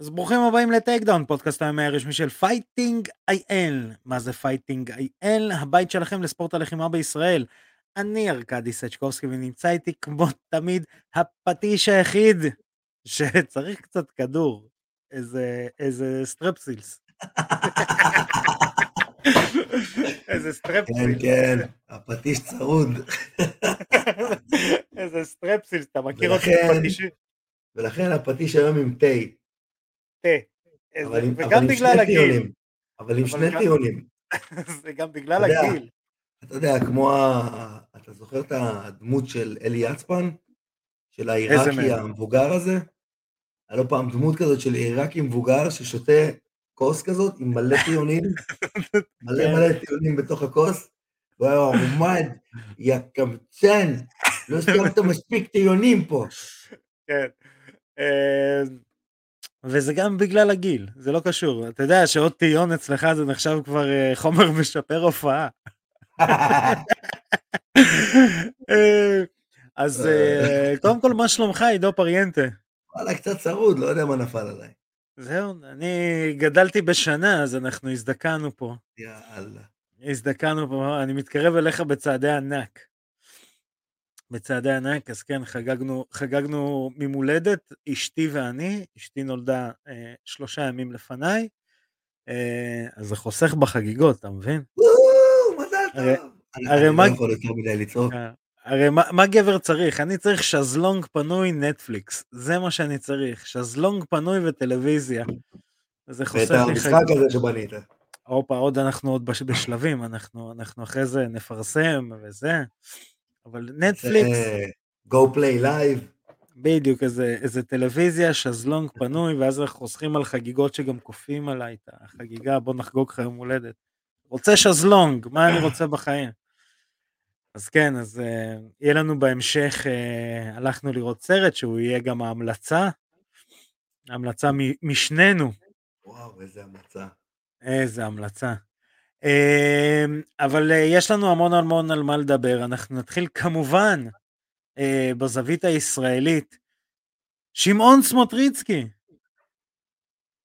אז ברוכים הבאים ל takedown, פודקאסט ה-MMA הרשמי של Fighting IL. מה זה Fighting IL? הבית שלכם לספורט הלחימה בישראל. אני ארכדי סצ'קובסקי ונמצא איתי כמו תמיד הפטיש היחיד שצריך קצת כדור. איזה, איזה סטרפסילס. איזה סטרפסילס. כן, כן, הפטיש צרוד. איזה סטרפסילס, אתה מכיר אותי? ולכן הפטיש היום עם תה. תה. אבל אבל וגם עם בגלל הגיל. טיעונים. אבל עם אבל שני טיעונים. זה גם בגלל אתה יודע, הגיל. אתה יודע, כמו ה... אתה זוכר את הדמות של אלי יצפן? של העיראקי? המבוגר הזה? היה לו פעם דמות כזאת של עיראקי מבוגר ששותה כוס כזאת עם מלא טיעונים, מלא כן. מלא טיעונים בתוך הכוס, והוא היה עומד, יא קמצן, לא שמת מספיק טיעונים פה. כן. וזה גם בגלל הגיל, זה לא קשור. אתה יודע שעוד טיון אצלך זה נחשב כבר אה, חומר משפר הופעה. אה, אז אה, קודם כל, מה שלומך, עידו פריאנטה? וואלה, קצת צרוד, לא יודע מה נפל עליי. זהו, אני גדלתי בשנה, אז אנחנו הזדקנו פה. יאללה. הזדקנו פה, אני מתקרב אליך בצעדי ענק. בצעדי ענק, אז כן, חגגנו, חגגנו ממולדת, אשתי ואני, אשתי נולדה אה, שלושה ימים לפניי, אה, אז זה חוסך בחגיגות, אתה מבין? מזל הרי- טוב. אני הרי אני מה- לא. אה, הרי מה, מה גבר צריך? אני צריך שזלונג פנוי נטפליקס, זה מה שאני צריך, שזלונג פנוי וטלוויזיה. זה ואת חוסך לי המשחק. הזה שבנית. הופה, עוד אנחנו עוד בש- בשלבים, אנחנו, אנחנו אחרי זה נפרסם וזה, אבל נטפליקס, Go Play Live. בדיוק, איזה, איזה טלוויזיה, שזלונג פנוי, ואז אנחנו חוסכים על חגיגות שגם כופים עליי את החגיגה, בוא נחגוג לך יום הולדת. רוצה שזלונג, מה אני רוצה בחיים? אז כן, אז uh, יהיה לנו בהמשך, uh, הלכנו לראות סרט שהוא יהיה גם ההמלצה, המלצה משנינו, וואו, איזה המלצה. איזה המלצה. אמ, אבל אה, יש לנו המון המון על מה לדבר, אנחנו נתחיל כמובן אה, בזווית הישראלית. שמעון סמוטריצקי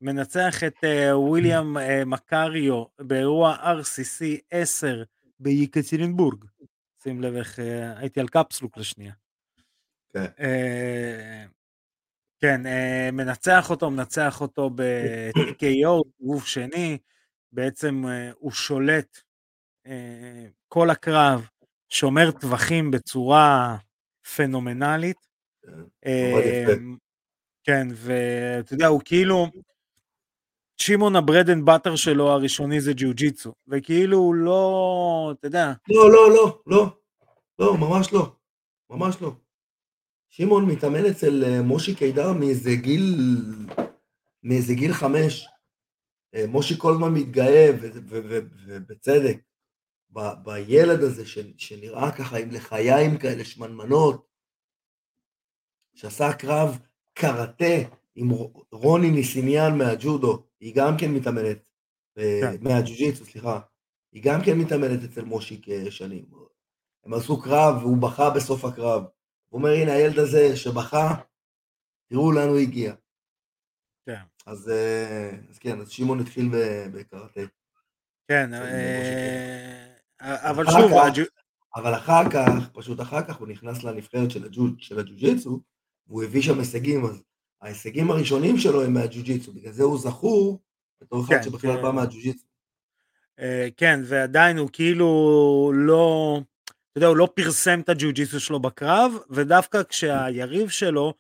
מנצח את אה, וויליאם מקריו באירוע RCC 10 ביקטרינבורג. שים לב איך הייתי על קפסלוק לשנייה. כן. כן, מנצח אותו, מנצח אותו ב-TKO, גוף שני, בעצם אה, הוא שולט אה, כל הקרב, שומר טווחים בצורה פנומנלית. כן. אה, כן, ואתה יודע, הוא כאילו, שמעון ה bread and butter שלו הראשוני זה ג'יו ג'יצו, וכאילו הוא לא, אתה יודע, לא, לא, לא, לא. לא, ממש לא. ממש לא. שמעון מתאמן אצל אה, מושי קידר מאיזה גיל... מאיזה גיל חמש. אה, מושי כל הזמן מתגאה, ובצדק, בילד הזה ש- שנראה ככה עם לחיים כאלה שמנמנות, שעשה קרב קראטה עם רוני ניסיניאן מהג'ודו, היא גם כן מתאמנת, אה, כן. מהג'ו-ג'יצו, סליחה, היא גם כן מתאמנת אצל מושיק שנים. הם עשו קרב והוא בכה בסוף הקרב. הוא אומר, הנה הילד הזה שבכה, תראו לאן הוא הגיע. כן, אז, אה, אז כן, אז שמעון התחיל בקראטה. כן, אה, אבל שוב, אבל אחר כך, פשוט אחר כך הוא נכנס לנבחרת של, הג'ו, של הג'ו-ג'יצו, והוא הביא שם הישגים, אז ההישגים הראשונים שלו הם מהג'ו-ג'יצו, בגלל זה הוא זכור בתור אחד כן, שבכלל כן. בא מהג'ו-ג'יצו. אה, כן, ועדיין הוא כאילו לא, אתה יודע, הוא לא פרסם את הג'ו-ג'יסו שלו בקרב, ודווקא כשהיריב שלו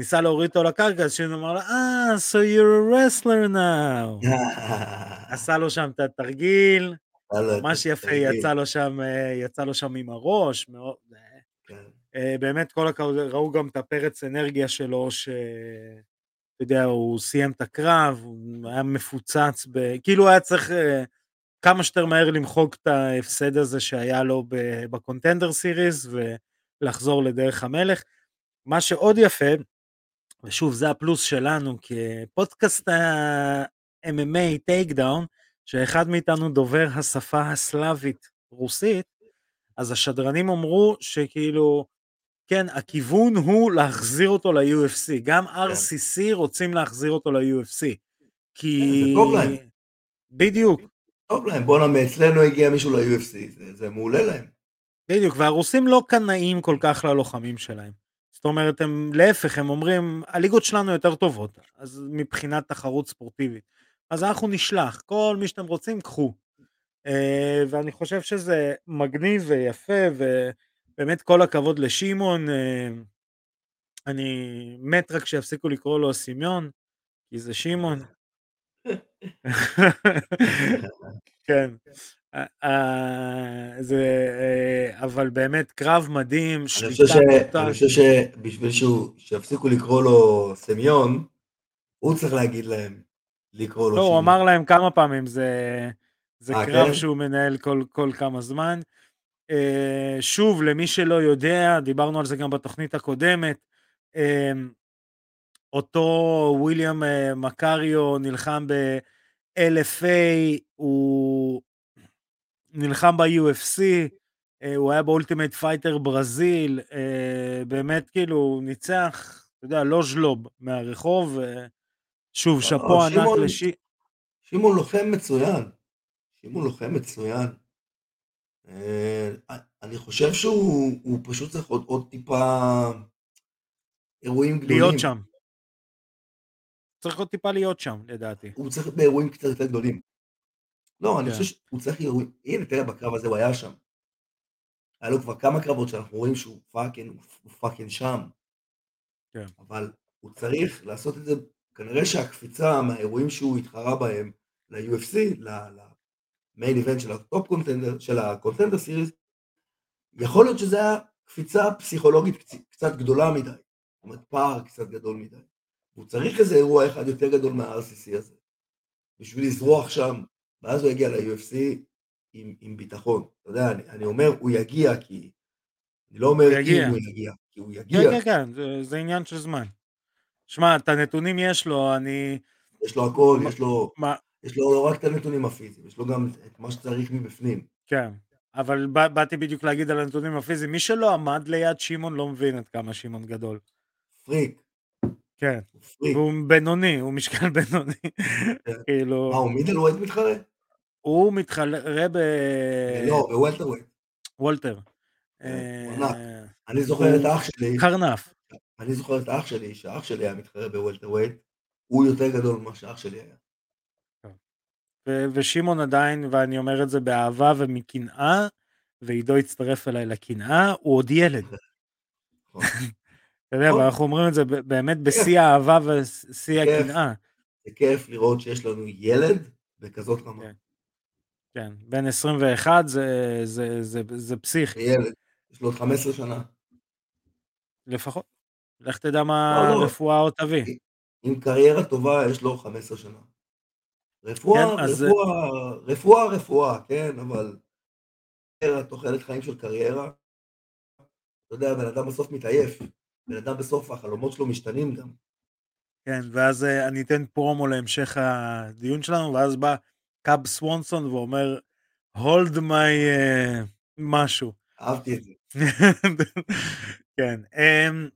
ניסה להוריד אותו לקרקע, אז שין אמר לו, אה, so you're a wrestler now. עשה לו שם את התרגיל, ממש יפה, יצא לו שם, אה, יצא לו שם עם הראש, מאוד, כן. אה, באמת כל הכבוד, ראו גם את הפרץ אנרגיה שלו, ש... אתה יודע, הוא סיים את הקרב, הוא היה מפוצץ, ב... כאילו היה צריך אה, כמה שיותר מהר למחוק את ההפסד הזה שהיה לו ב Contender Series ולחזור לדרך המלך. מה שעוד יפה, ושוב זה הפלוס שלנו כפודקאסט ה-MMA takedown, שאחד מאיתנו דובר השפה הסלאבית רוסית, אז השדרנים אמרו שכאילו כן, הכיוון הוא להחזיר אותו ל-UFC. גם RCC רוצים להחזיר אותו ל-UFC. כי... כן, זה טוב להם. בדיוק. טוב להם, בואנה, מאצלנו הגיע מישהו ל-UFC, זה, זה מעולה להם. בדיוק, והרוסים לא קנאים כל כך ללוחמים שלהם. זאת אומרת, הם להפך, הם אומרים, הליגות שלנו יותר טובות, אז מבחינת תחרות ספורטיבית. אז אנחנו נשלח, כל מי שאתם רוצים, קחו. Uh, ואני חושב שזה מגניב ויפה, ובאמת כל הכבוד לשמעון. Uh, אני מת רק שיפסיקו לקרוא לו סמיון, כי זה שמעון. כן. זה, אבל באמת קרב מדהים, שליטה בוטה. אני חושב שבשביל שיפסיקו לקרוא לו סמיון, הוא צריך להגיד להם לקרוא לו לא, הוא אמר להם כמה פעמים, זה, זה קרב כן? שהוא מנהל כל, כל כמה זמן. שוב, למי שלא יודע, דיברנו על זה גם בתוכנית הקודמת, אותו וויליאם מקריו נלחם ב-LFA, הוא נלחם ב-UFC, אה, הוא היה ב Ultimate Fighter ברזיל, אה, באמת כאילו ניצח, אתה יודע, לא ז'לוב מהרחוב, שוב, לא, שאפו ענק לשי... שמעון לוחם מצוין, שמעון לוחם מצוין. אה, אני חושב שהוא פשוט צריך עוד, עוד טיפה אירועים גדולים. להיות שם. צריך עוד טיפה להיות שם, לדעתי. הוא צריך באירועים קצת יותר גדולים. לא, אני כן. חושב שהוא צריך אירועים, הנה תראה בקרב הזה הוא היה שם. היה לו כבר כמה קרבות שאנחנו רואים שהוא fucking, הוא fucking שם. כן. אבל הוא צריך לעשות את זה, כנראה שהקפיצה מהאירועים שהוא התחרה בהם ל-UFC, ל main event של ה top contender, של ה Contender Series, יכול להיות שזה היה קפיצה פסיכולוגית קצת גדולה מדי. זאת אומרת, פער קצת גדול מדי. הוא צריך איזה אירוע אחד יותר גדול מה-RCC הזה, בשביל לזרוח שם ואז הוא יגיע ל-UFC עם, עם ביטחון. אתה יודע, אני, אני אומר, הוא יגיע כי... אני לא אומר אם הוא יגיע, כי הוא יגיע. כן, כן, כן, זה, זה עניין של זמן. שמע, את הנתונים יש לו, אני... יש לו הכל, מה, יש לו... מה? יש לו לא רק את הנתונים הפיזיים, יש לו גם את מה שצריך מבפנים. כן, אבל בא, באתי בדיוק להגיד על הנתונים הפיזיים, מי שלא עמד ליד שמעון לא מבין עד כמה שמעון גדול. פריק. כן, פריק. והוא בינוני, הוא משקל בינוני. כן. כאילו... מה, הוא middleweight מתחרה? הוא מתחרה ב... לא, ב welterweight. welter. כן, אה, אני זוכר את האח שלי. קרנף. אני זוכר את האח שלי, שהאח שלי היה מתחרה ב welterweight, הוא יותר גדול ממה שהאח שלי היה. ושמעון עדיין, ואני אומר את זה באהבה ומקנאה, ועידו הצטרף אליי לקנאה, הוא עוד ילד. נכון. אתה יודע, נכון. ואנחנו אומרים את זה באמת בשיא האהבה ושיא הקנאה. זה כיף לראות שיש לנו ילד בכזאת רמה. כן. בן 21 זה, זה, זה, זה פסיכי. ילד, יש לו עוד 15 שנה. לפחות. לך תדע מה לא, לא. רפואה עוד תביא. עם קריירה טובה יש לו 15 שנה. רפואה, כן, אז... רפואה, רפואה, רפואה, כן, אבל תוחלת חיים של קריירה, אתה יודע, בן אדם בסוף מתעייף. בן אדם בסוף החלומות שלו משתנים גם. כן, ואז אה, אני אתן פרומו להמשך הדיון שלנו, ואז בא קאב סוונסון ואומר, hold my uh, משהו. אהבתי את זה. כן, um,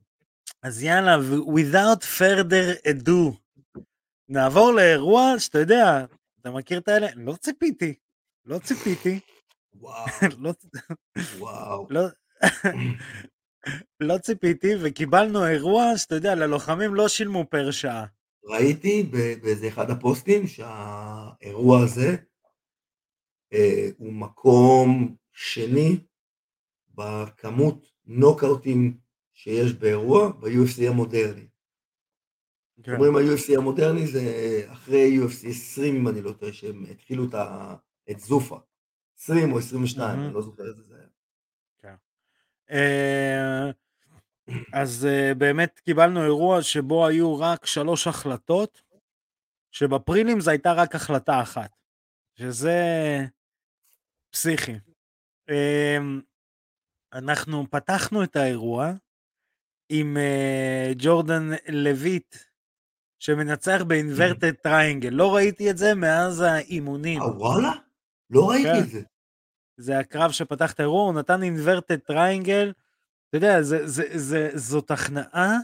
אז יאללה, without further ado, נעבור לאירוע שאתה יודע, אתה מכיר את האלה? לא ציפיתי, לא ציפיתי. וואו. לא, וואו. לא, לא ציפיתי, וקיבלנו אירוע שאתה יודע, ללוחמים לא שילמו פר שעה. ראיתי באיזה אחד הפוסטים שהאירוע הזה אה, הוא מקום שני בכמות נוקאוטים שיש באירוע ב-UFC המודרני. כן. אומרים ה-UFC המודרני זה אחרי UFC 20 אם אני לא טועה שהם התחילו את, ה... את זופה. 20 או 22, mm-hmm. אני לא זוכר איזה זה היה. כן. אה, אז uh, באמת קיבלנו אירוע שבו היו רק שלוש החלטות, שב prelims זו הייתה רק החלטה אחת, שזה פסיכי. Uh, אנחנו פתחנו את האירוע עם uh, ג'ורדן לויט, שמנצח ב inverted triangle. לא ראיתי את זה מאז האימונים. אה, וואלה? לא ראיתי כן. את זה. זה הקרב שפתח את האירוע, הוא נתן inverted triangle, אתה יודע, זה, זה, זה, זאת הכנעה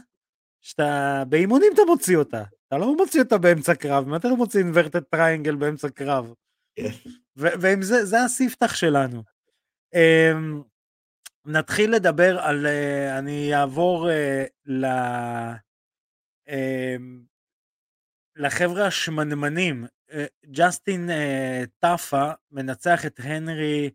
שאתה, באימונים אתה מוציא אותה. אתה לא מוציא אותה באמצע קרב, מה אתה לא מוציא inverted triangle באמצע קרב? כן. ועם זה, זה הספתח שלנו. Um, נתחיל לדבר על, uh, אני אעבור uh, ל... Uh, לחבר'ה השמנמנים, ג'סטין uh, טאפה מנצח את הנרי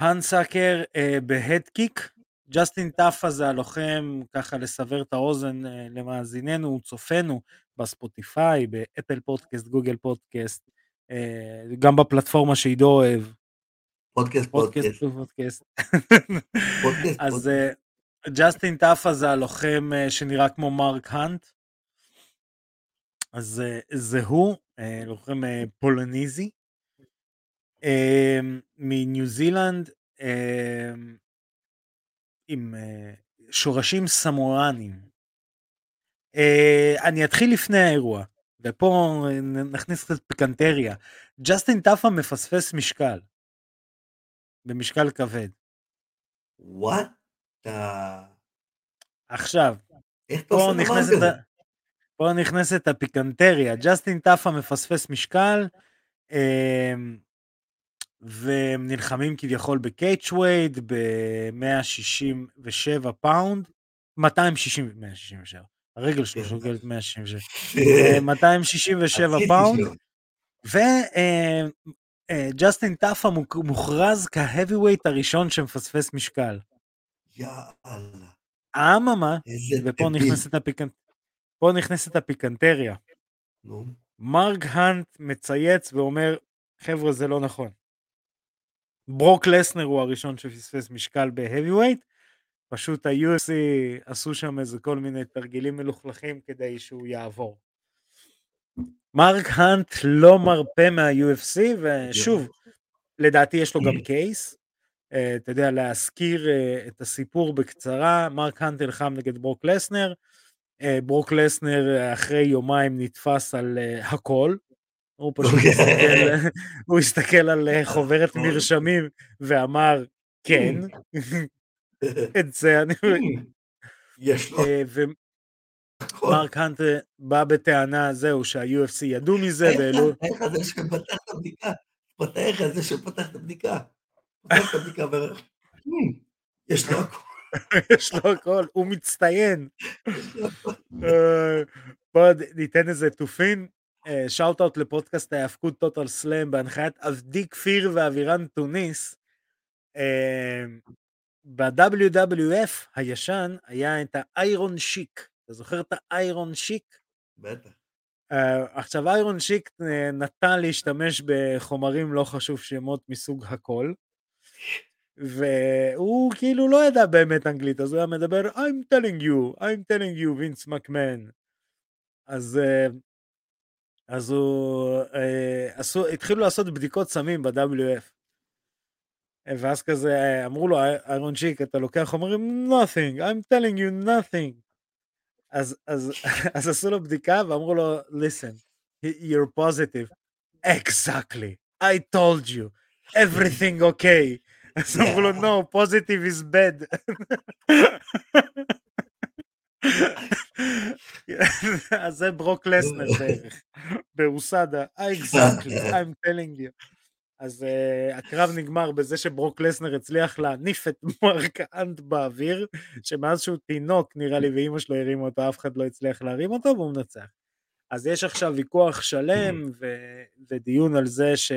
האנסאקר uh, ב head kick, ג'סטין טאפה זה הלוחם, ככה לסבר את האוזן אה, למאזיננו, צופינו, בספוטיפיי, באפל פודקאסט, גוגל פודקאסט, אה, גם בפלטפורמה שעידו אוהב. פודקאסט, פודקאסט. פודקאסט. אז אה, ג'סטין טאפה זה הלוחם שנראה כמו מרק האנט. אז זה הוא, לוחם פולניזי, מניו זילנד. עם uh, שורשים סמואנים. Uh, אני אתחיל לפני האירוע, ופה נכניס קצת פיקנטריה. ג'סטין טאפה מפספס משקל, במשקל כבד. וואט? עכשיו, פה נכנסת, פה נכנסת הפיקנטריה. ג'סטין טאפה מפספס משקל, והם נלחמים כביכול ב catchweight ב-167 פאונד, 260, 167, הרגל שלו שוקלת 167, 267 פאונד, וג'סטין טאפה מוכרז כ heavyweight הראשון שמפספס משקל. יאללה. אממה, ופה נכנסת, הפיקנט... נכנסת הפיקנטריה. מרק האנט מצייץ ואומר, חבר'ה זה לא נכון. ברוק לסנר הוא הראשון שפספס משקל בהאבי פשוט ה-UFC עשו שם איזה כל מיני תרגילים מלוכלכים כדי שהוא יעבור. מרק האנט לא מרפה מה-UFC, ושוב, לדעתי יש לו גם קייס. אה, אתה יודע, להזכיר אה, את הסיפור בקצרה, מרק האנט נלחם נגד ברוק לסנר, אה, ברוק לסנר אחרי יומיים נתפס על הכל, הוא פשוט הסתכל, הוא הסתכל על אה, חוברת מרשמים ואמר, כן, את זה אני... יש לו. אה, ומרק האנט בא בטענה, זהו, שה-UFC ידעו מזה, והעלו... איך זה שפתח את הבדיקה? איך זה שפתח את הבדיקה? פתח את הבדיקה יש לו הכל. יש לו הכל, הוא מצטיין. אה, בוא ניתן איזה תופין. שאוט אאוט לפודקאסט ההאבקות טוטל סלאם בהנחיית אבדי כפיר ואבירן תוניס. אה, ב-WWF הישן היה את האיירון שיק. אתה זוכר את האיירון שיק? בטח. Uh, עכשיו איירון שיק אה, נטה להשתמש בחומרים לא חשוב שמות מסוג הכל והוא כאילו לא ידע באמת אנגלית אז הוא היה מדבר I'm telling you, I'm telling you וינס מקמן אז uh, אז הוא, אה, עשו, התחילו לעשות בדיקות סמים ב-WF. ואז כזה אמרו לו, איירון צ'יק, אתה לוקח חומרים? nothing, I'm telling you nothing. אז, אז, אז עשו לו בדיקה ואמרו לו, listen, you're positive. exactly, I told you, everything okay. אז אמרו לו, no, positive is bad. אז זה ברוק לסנר בערך, באוסדה, אקזקלי, I'm telling you. אז uh, הקרב נגמר בזה שברוק לסנר הצליח להניף את מרק אנט באוויר, שמאז שהוא תינוק נראה לי ואימא שלו הרימה אותו, אף אחד לא הצליח להרים אותו והוא מנצח. אז יש עכשיו ויכוח שלם ו- ודיון על זה ש...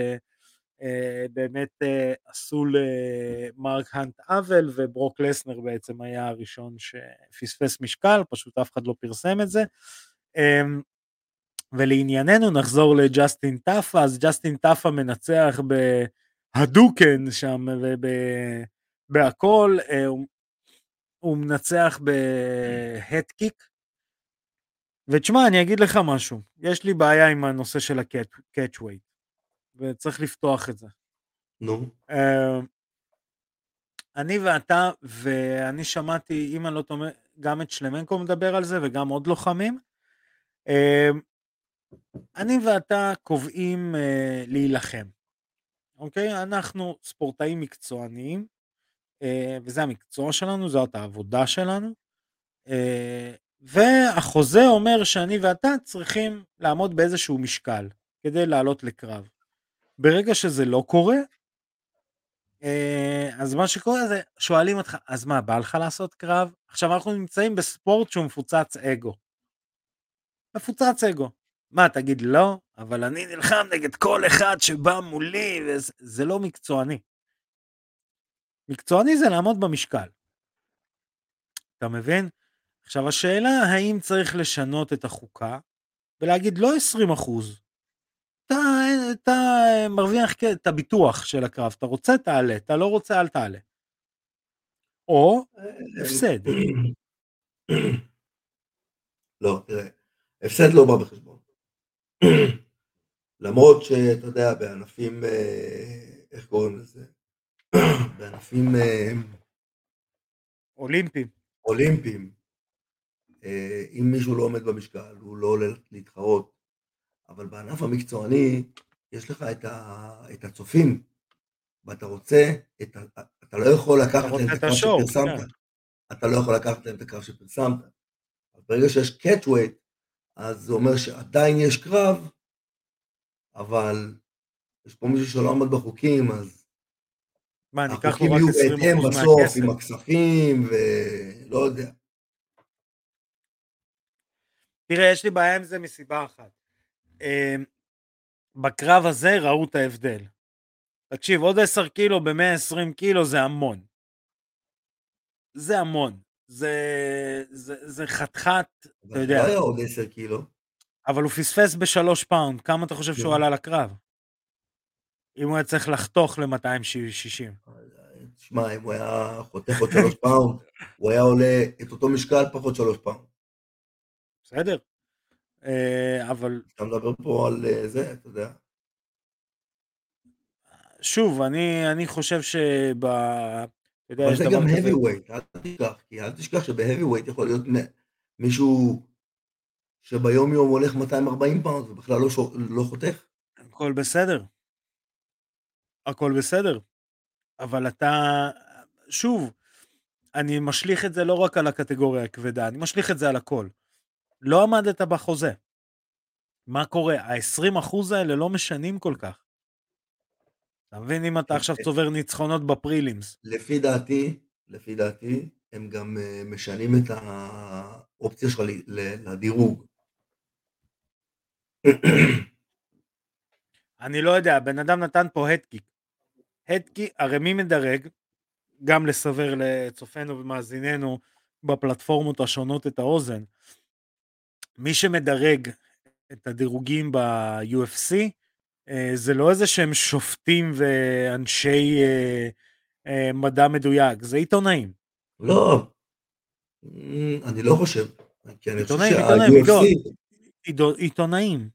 אה, באמת אה, עשו למרק האנט עוול וברוק לסנר בעצם היה הראשון שפספס משקל, פשוט אף אחד לא פרסם את זה. אמ, ולענייננו נחזור לג'סטין טאפה, אז ג'סטין טאפה מנצח בהדוקן שם ובהכל, אה, הוא מנצח בהדקיק. ותשמע, אני אגיד לך משהו, יש לי בעיה עם הנושא של הקאץ' ווייט. וצריך לפתוח את זה. נו. Uh, אני ואתה, ואני שמעתי, אם אני לא טועה, גם את שלמנקו מדבר על זה וגם עוד לוחמים. Uh, אני ואתה קובעים uh, להילחם, אוקיי? אנחנו ספורטאים מקצועניים, אה, וזה המקצוע שלנו, זאת העבודה שלנו. אה, והחוזה אומר שאני ואתה צריכים לעמוד באיזשהו משקל כדי לעלות לקרב. ברגע שזה לא קורה, אה, אז מה שקורה זה שואלים אותך, אז מה, בא לך לעשות קרב? עכשיו אנחנו נמצאים בספורט שהוא מפוצץ אגו. מפוצץ אגו. מה, תגיד לא? אבל אני נלחם נגד כל אחד שבא מולי, וזה לא מקצועני. מקצועני זה לעמוד במשקל. אתה מבין? עכשיו השאלה האם צריך לשנות את החוקה ולהגיד לא 20 אחוז, אתה, אתה מרוויח את הביטוח של הקרב, אתה רוצה תעלה, אתה לא רוצה אל תעלה. או הפסד. לא, תראה, הפסד לא בא בחשבון. למרות שאתה יודע, בענפים, אה, איך קוראים לזה? בענפים אה, אולימפיים. אולימפיים, אה, אם מישהו לא עומד במשקל, הוא לא עולה להתחרות, אבל בענף המקצועני יש לך את, ה, את הצופים, ואתה רוצה, את ה, אתה לא יכול לקחת להם את הקרב שפרסמת, כן. אתה לא יכול לקחת להם את הקרב שפרסמת. ברגע שיש קאטווייט, אז זה אומר שעדיין יש קרב, אבל יש פה מישהו שלא עמד בחוקים, אז מה, ניקח לו רק 20% מהכסף? החוקים יהיו בהתאם בסוף, עם הכספים, ולא יודע. תראה, יש לי בעיה עם זה מסיבה אחת. אמ, בקרב הזה ראו את ההבדל. תקשיב, עוד 10 קילו ב-120 קילו זה המון. זה המון. זה, זה, זה חתיכת, אתה יודע. לא היה עוד 10 קילו. אבל הוא פספס בשלוש פאונד, כמה אתה חושב שהוא כן. עלה לקרב? אם הוא היה צריך לחתוך ל-260. שמע, אם הוא היה חותך עוד שלוש פאונד, הוא היה עולה את אותו משקל פחות שלוש פאונד. בסדר, אה, אבל... אתה מדבר פה על אה, זה, אתה יודע. שוב, אני, אני חושב שב... אבל זה גם heavy weight, אל תשכח, כי אל תשכח weight יכול להיות מישהו שביום יום הולך 240 פאונד ובכלל לא, לא חותך. הכל בסדר. הכל בסדר. אבל אתה, שוב, אני משליך את זה לא רק על הקטגוריה הכבדה, אני משליך את זה על הכל. לא עמדת בחוזה. מה קורה? ה-20% האלה לא משנים כל כך. אתה מבין אם אתה עכשיו צובר ניצחונות בפרילימס. לפי דעתי, לפי דעתי, הם גם אה, משנים את האופציה שלך לדירוג. אני לא יודע, הבן אדם נתן פה הדקיק. הדקיק, הרי מי מדרג? גם לסבר לצופינו ומאזיננו בפלטפורמות השונות את האוזן. מי שמדרג את הדירוגים ב-UFC אה, זה לא איזה שהם שופטים ואנשי אה, אה, מדע מדויק, זה עיתונאים. לא, אני לא חושב. כי אני חושב שה-UFC... עיתונאים.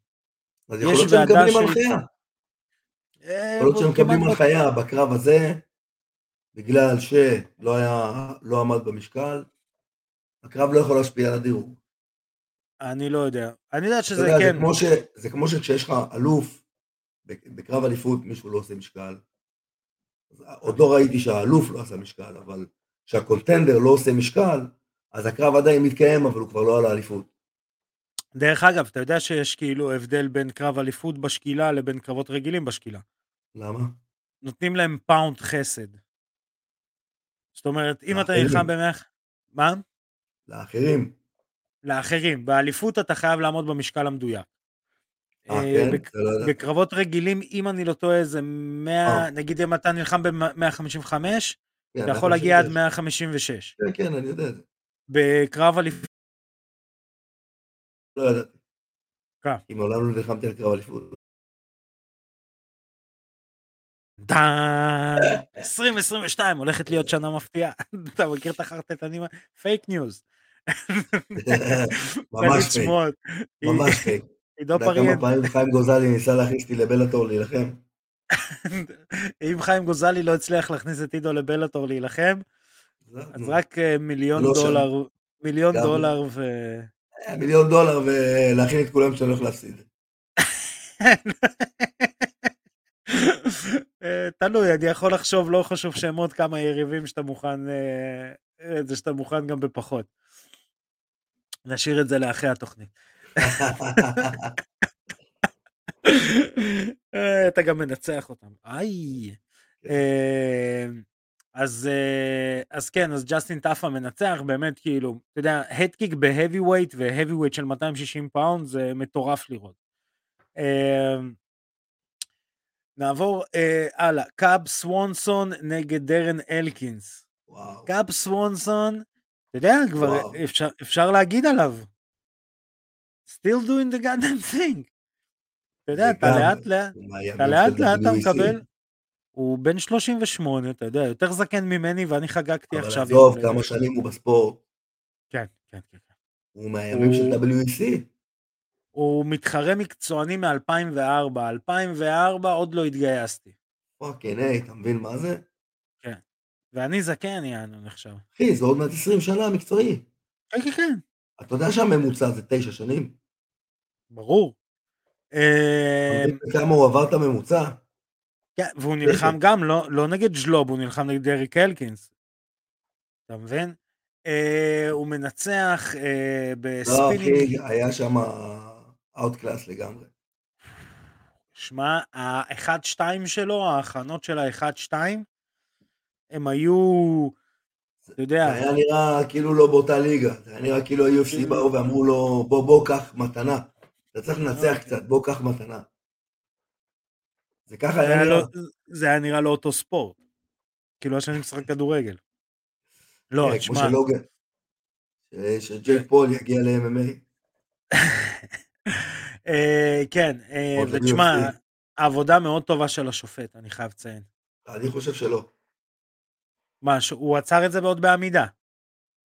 אז יכול להיות שהם מקבלים הנחיה. יכול להיות שהם מקבלים הנחיה בקרב הזה, בגלל שלא היה, לא עמד במשקל, הקרב לא יכול להשפיע על הדירוג. אני לא יודע. אני יודע שזה יודע, כן. זה כמו, ש, זה כמו שכשיש לך אלוף בקרב אליפות מישהו לא עושה משקל. עוד לא ראיתי שהאלוף לא עשה משקל, אבל כשהקונטנדר לא עושה משקל, אז הקרב עדיין מתקיים, אבל הוא כבר לא על האליפות. דרך אגב, אתה יודע שיש כאילו הבדל בין קרב אליפות בשקילה לבין קרבות רגילים בשקילה. למה? נותנים להם פאונד חסד. זאת אומרת, אם אתה נלחם במח... מה? לאחרים. לאחרים. באליפות אתה חייב לעמוד במשקל המדויק. אה, אה כן? לא בקרבות רגילים, אם אני לא טועה, זה 100, אה. נגיד אם אתה נלחם ב-155, כן, אתה יכול להגיע עד 156. כן, כן, אני יודע את זה. בקרב אליפות... לא ידעתי. כי מעולם לא נלחמתי על קרב אליפות. 2022 הולכת להיות שנה מפתיעה. אתה מכיר את החרטטנים? fake news. ממש פייק. ממש פייק. עידו פריאן. כמה פעמים חיים גוזלי ניסה להכניס אותי לבלאטור להילחם? אם חיים גוזלי לא הצליח להכניס את עידו לבלאטור להילחם, אז רק אה, מיליון לא דולר, מיליון דולר ו... אה, מיליון דולר ולהכין את כולם שאני הולך להפסיד. אה, תלוי, אני יכול לחשוב, לא חשוב שמות כמה יריבים שאתה מוכן, אה, אה, זה שאתה מוכן גם בפחות. נשאיר את זה לאחרי התוכנית. אה, אתה גם מנצח אותם. איי. כן. אה, אז, אה, אז כן, אז ג'סטין טאפה מנצח, באמת כאילו, אתה יודע, head kick ב heavyweight ו heavyweight של 260 פאונד זה מטורף לראות. אה, נעבור אה, הלאה, קאב סוונסון נגד דארן אלקינס. קאב סוונסון, אתה יודע, כבר. אפשר, אפשר להגיד עליו. still doing the goddamn thing. אתה יודע, אתה. לאט לאט, אתה לאט לאט אתה. מקבל, הוא בן 38, אתה יודע, יותר זקן ממני ואני חגגתי אבל עכשיו. עזוב, יום הולדת. כמה שנים הוא בספורט. כן, כן, כן. כן. הוא מהימים של WEC. הוא מתחרה מקצועני מ-2004, 2004 עוד לא התגייסתי. פאקינג היי, אתה מבין מה זה? ואני זקן, יענו, נחשב. אחי, זה עוד מעט 20 שנה מקצועי. כן, כן, כן, אתה יודע שהממוצע זה 9 שנים? ברור. אה, כמה הוא עבר את הממוצע? כן, והוא נלחם גם, לא, לא נגד ז'לוב, הוא נלחם נגד דריק אלקינס. אתה מבין? אה, הוא מנצח אה, לא, בספינינג. אחי, היה שם outclass לגמרי. שמע, ה-1-2 שלו, ההכנות של ה-1-2, הם היו, אתה יודע, זה היה נראה כאילו לא באותה ליגה. זה היה נראה כאילו ה-UFC באו ואמרו לו, בוא, בוא, קח מתנה. אתה צריך לנצח אוקיי. קצת, בוא, קח מתנה. זה ככה היה היה, נראה. לא, זה היה נראה לו אותו ספורט. כאילו היה שאני משחק כדורגל. לא, כן, כמו תשמע, שלוגן. ש- שג'ייק פול יגיע ל-MMA. אה, כן, אה, ותשמע. עבודה מאוד טובה של השופט, אני חייב לציין. אני חושב שלא. מה, הוא עצר את זה בעוד בעמידה.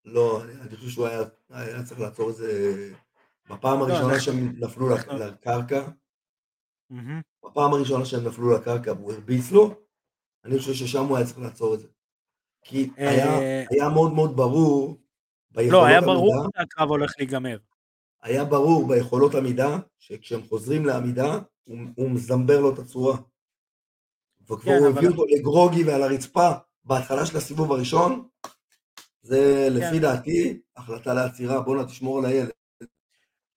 לא, אני חושב שהוא היה, היה צריך לעצור את זה בפעם לא, הראשונה אנחנו- שהם נפלו אנחנו- לקרקע. בפעם הראשונה שהם נפלו לקרקע והוא הרביץ לו, אני חושב ששם הוא היה צריך לעצור את זה. כי אה, היה, מאוד מאוד ברור לא, היה ברור שהקרב הולך להיגמר. היה ברור ביכולות עמידה, שכשהם חוזרים לעמידה, הוא, הוא מזמבר לו את הצורה. וכבר כן, הוא הביא אותו לגרוגי ועל הרצפה בהתחלה של הסיבוב הראשון, זה כן. לפי דעתי החלטה לעצירה, בואנה תשמור על הילד.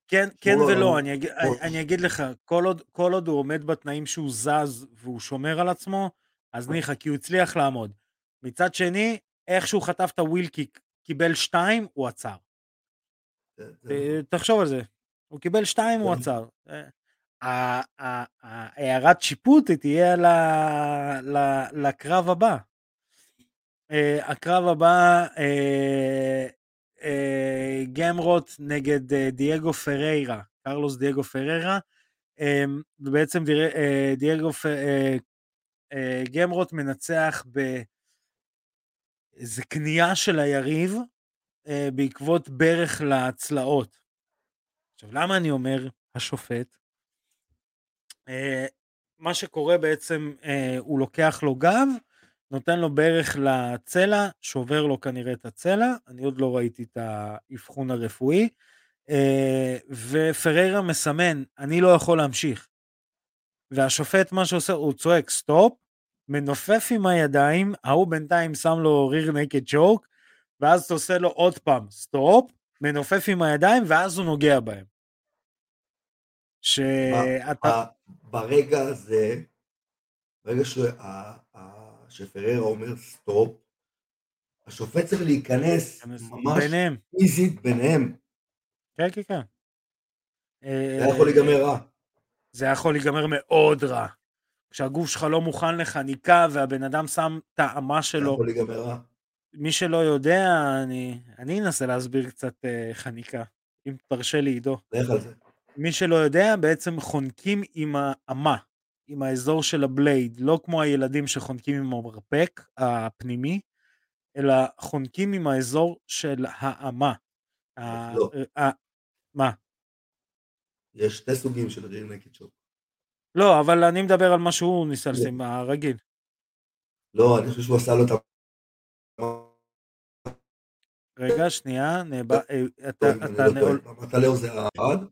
כן, כן על ולא, הראש. אני אגיד, אני, אגיד לך, כל עוד, כל עוד הוא עומד בתנאים שהוא זז והוא שומר על עצמו, אז ניחא, כי הוא הצליח לעמוד. מצד שני, איך שהוא חטף את הוויל קיק, קיבל שתיים, הוא עצר. זה אה, תחשוב על זה. הוא קיבל שתיים, הוא כן. עצר. אה, ה- ה- ההערת שיפוט תהיה לקרב הבא. אה, הקרב הבא, אה, אה, גמרוט נגד דייגו פריירה, קרלוס דייגו פריירה. אה, ובעצם דייגו גמרוט מנצח באיזה כניעה של היריב בעקבות ברך לצלעות. עכשיו, למה אני אומר השופט? מה שקורה בעצם, הוא לוקח לו גב, נותן לו ברך לצלע, שובר לו כנראה את הצלע, אני עוד לא ראיתי את האבחון הרפואי, אה, ופריירה מסמן, אני לא יכול להמשיך. והשופט, מה שעושה, הוא צועק סטופ, מנופף עם הידיים, ההוא בינתיים שם לו rear naked choke, ואז אתה עושה לו עוד פעם stop, מנופף עם הידיים, ואז הוא נוגע בהם. שאתה... ברגע הזה, ברגע שה- שפררה אומר stop, השופט צריך להיכנס ממש ביניהם. פיזית ביניהם. כן, כן, כן. זה היה יכול להיגמר רע. זה יכול להיגמר מאוד רע. כשהגוף שלך לא מוכן לחניקה והבן אדם שם את האמה זה שלו, יכול להיגמר רע. מי שלא יודע, אני, אני אנסה להסביר קצת uh, חניקה, אם תרשה לי עידו. לך על זה. מי שלא יודע, בעצם חונקים עם האמה, עם האזור של הבלייד, לא כמו הילדים שחונקים עם המרפק הפנימי, אלא חונקים עם האזור של האמה. ה- לא. ה- מה? יש שתי סוגים של ריר נקד שוק. לא, אבל אני מדבר על מה שהוא ניסה לשים, הרגיל. לא, אני חושב שהוא עשה לו את ה... רגע, שנייה, נאב... אה, אתה, אתה לא. מטלאו זה האחד.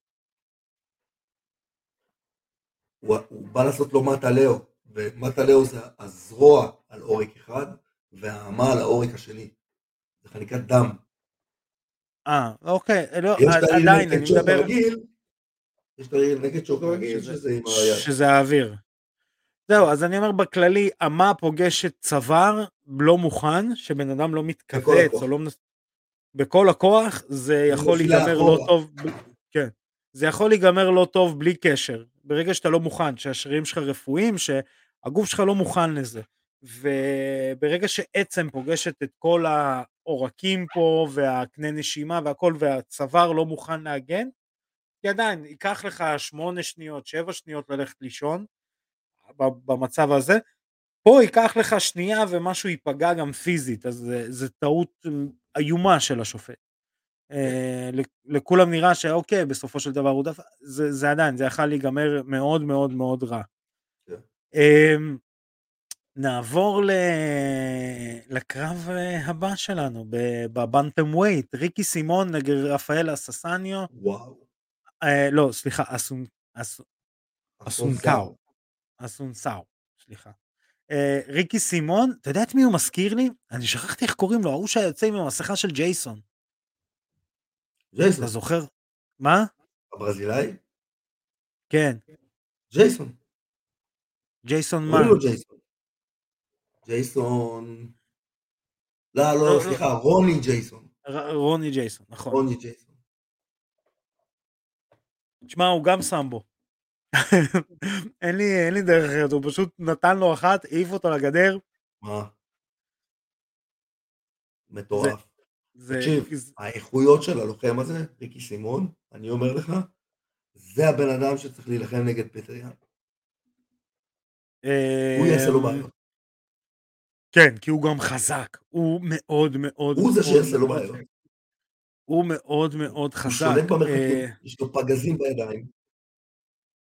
הוא הוא בא לעשות לו מטלאו ומטלאו זה הזרוע על עורק אחד, והאמה על העורק השני. זה חניקת דם. אה, אוקיי, לא, עדיין, אני מדבר... הרגיל, יש את נגד שוק הרגיל, שזה- שזה עם היד. שזה האוויר. זהו, אז אני אומר בכללי, אמה פוגשת צוואר לא מוכן, שבן אדם לא מתכווץ. או לא מנס... בכל הכוח, זה יכול להיגמר לא. טוב, כן. זה יכול להיגמר לא טוב בלי קשר. ברגע שאתה לא מוכן, שהשרירים שלך רפואיים, שהגוף שלך לא מוכן לזה. וברגע שעצם פוגשת את כל העורקים פה, והקנה נשימה והכל, והצוואר לא מוכן להגן, כי עדיין, ייקח לך שמונה שניות, שבע שניות ללכת לישון, במצב הזה, פה ייקח לך שנייה ומשהו ייפגע גם פיזית, אז זה, זה טעות איומה של השופט. אה, לכ- לכולם נראה שאוקיי, בסופו של דבר הוא דף... זה, זה עדיין, זה יכול להיגמר מאוד מאוד מאוד רע. כן. אמ, נעבור ל... לקרב אה, הבא שלנו, בבנטם ווייט, ריקי סימון נגד רפאל אססניו, וואו. אה, לא, סליחה, אסון, אס, אסונקאו. אסונסאו, סליחה. אה, ריקי סימון, אתה יודע את מי הוא מזכיר לי? אני שכחתי איך קוראים לו, ההוא שיוצא עם המסכה של ג'ייסון. ג'ייסון. אתה זוכר? מה? הברזילאי? כן, ג'ייסון. ג'ייסון מה? לו ג'ייסון. ג'ייסון... לא, לא, לא, לא. סליחה, רוני ג'ייסון. רוני ג'ייסון, נכון. רוני ג'ייסון. תשמע, הוא גם סמבו. אין לי, אין לי דרך אחרת, הוא פשוט נתן לו אחת, העיף אותו לגדר. מה? מטורף. זה, תקשיב, האיכויות של הלוחם הזה, ריקי סימון, אני אומר לך, זה הבן אדם שצריך להילחם נגד פטר יאן. הוא יעשה לו אמ, בעיות. כן, כי הוא גם חזק. הוא מאוד מאוד הוא זה שיעשה לו בעיות. הוא מאוד מאוד הוא חזק. שולט אה, במרחקים, יש לו פגזים בידיים.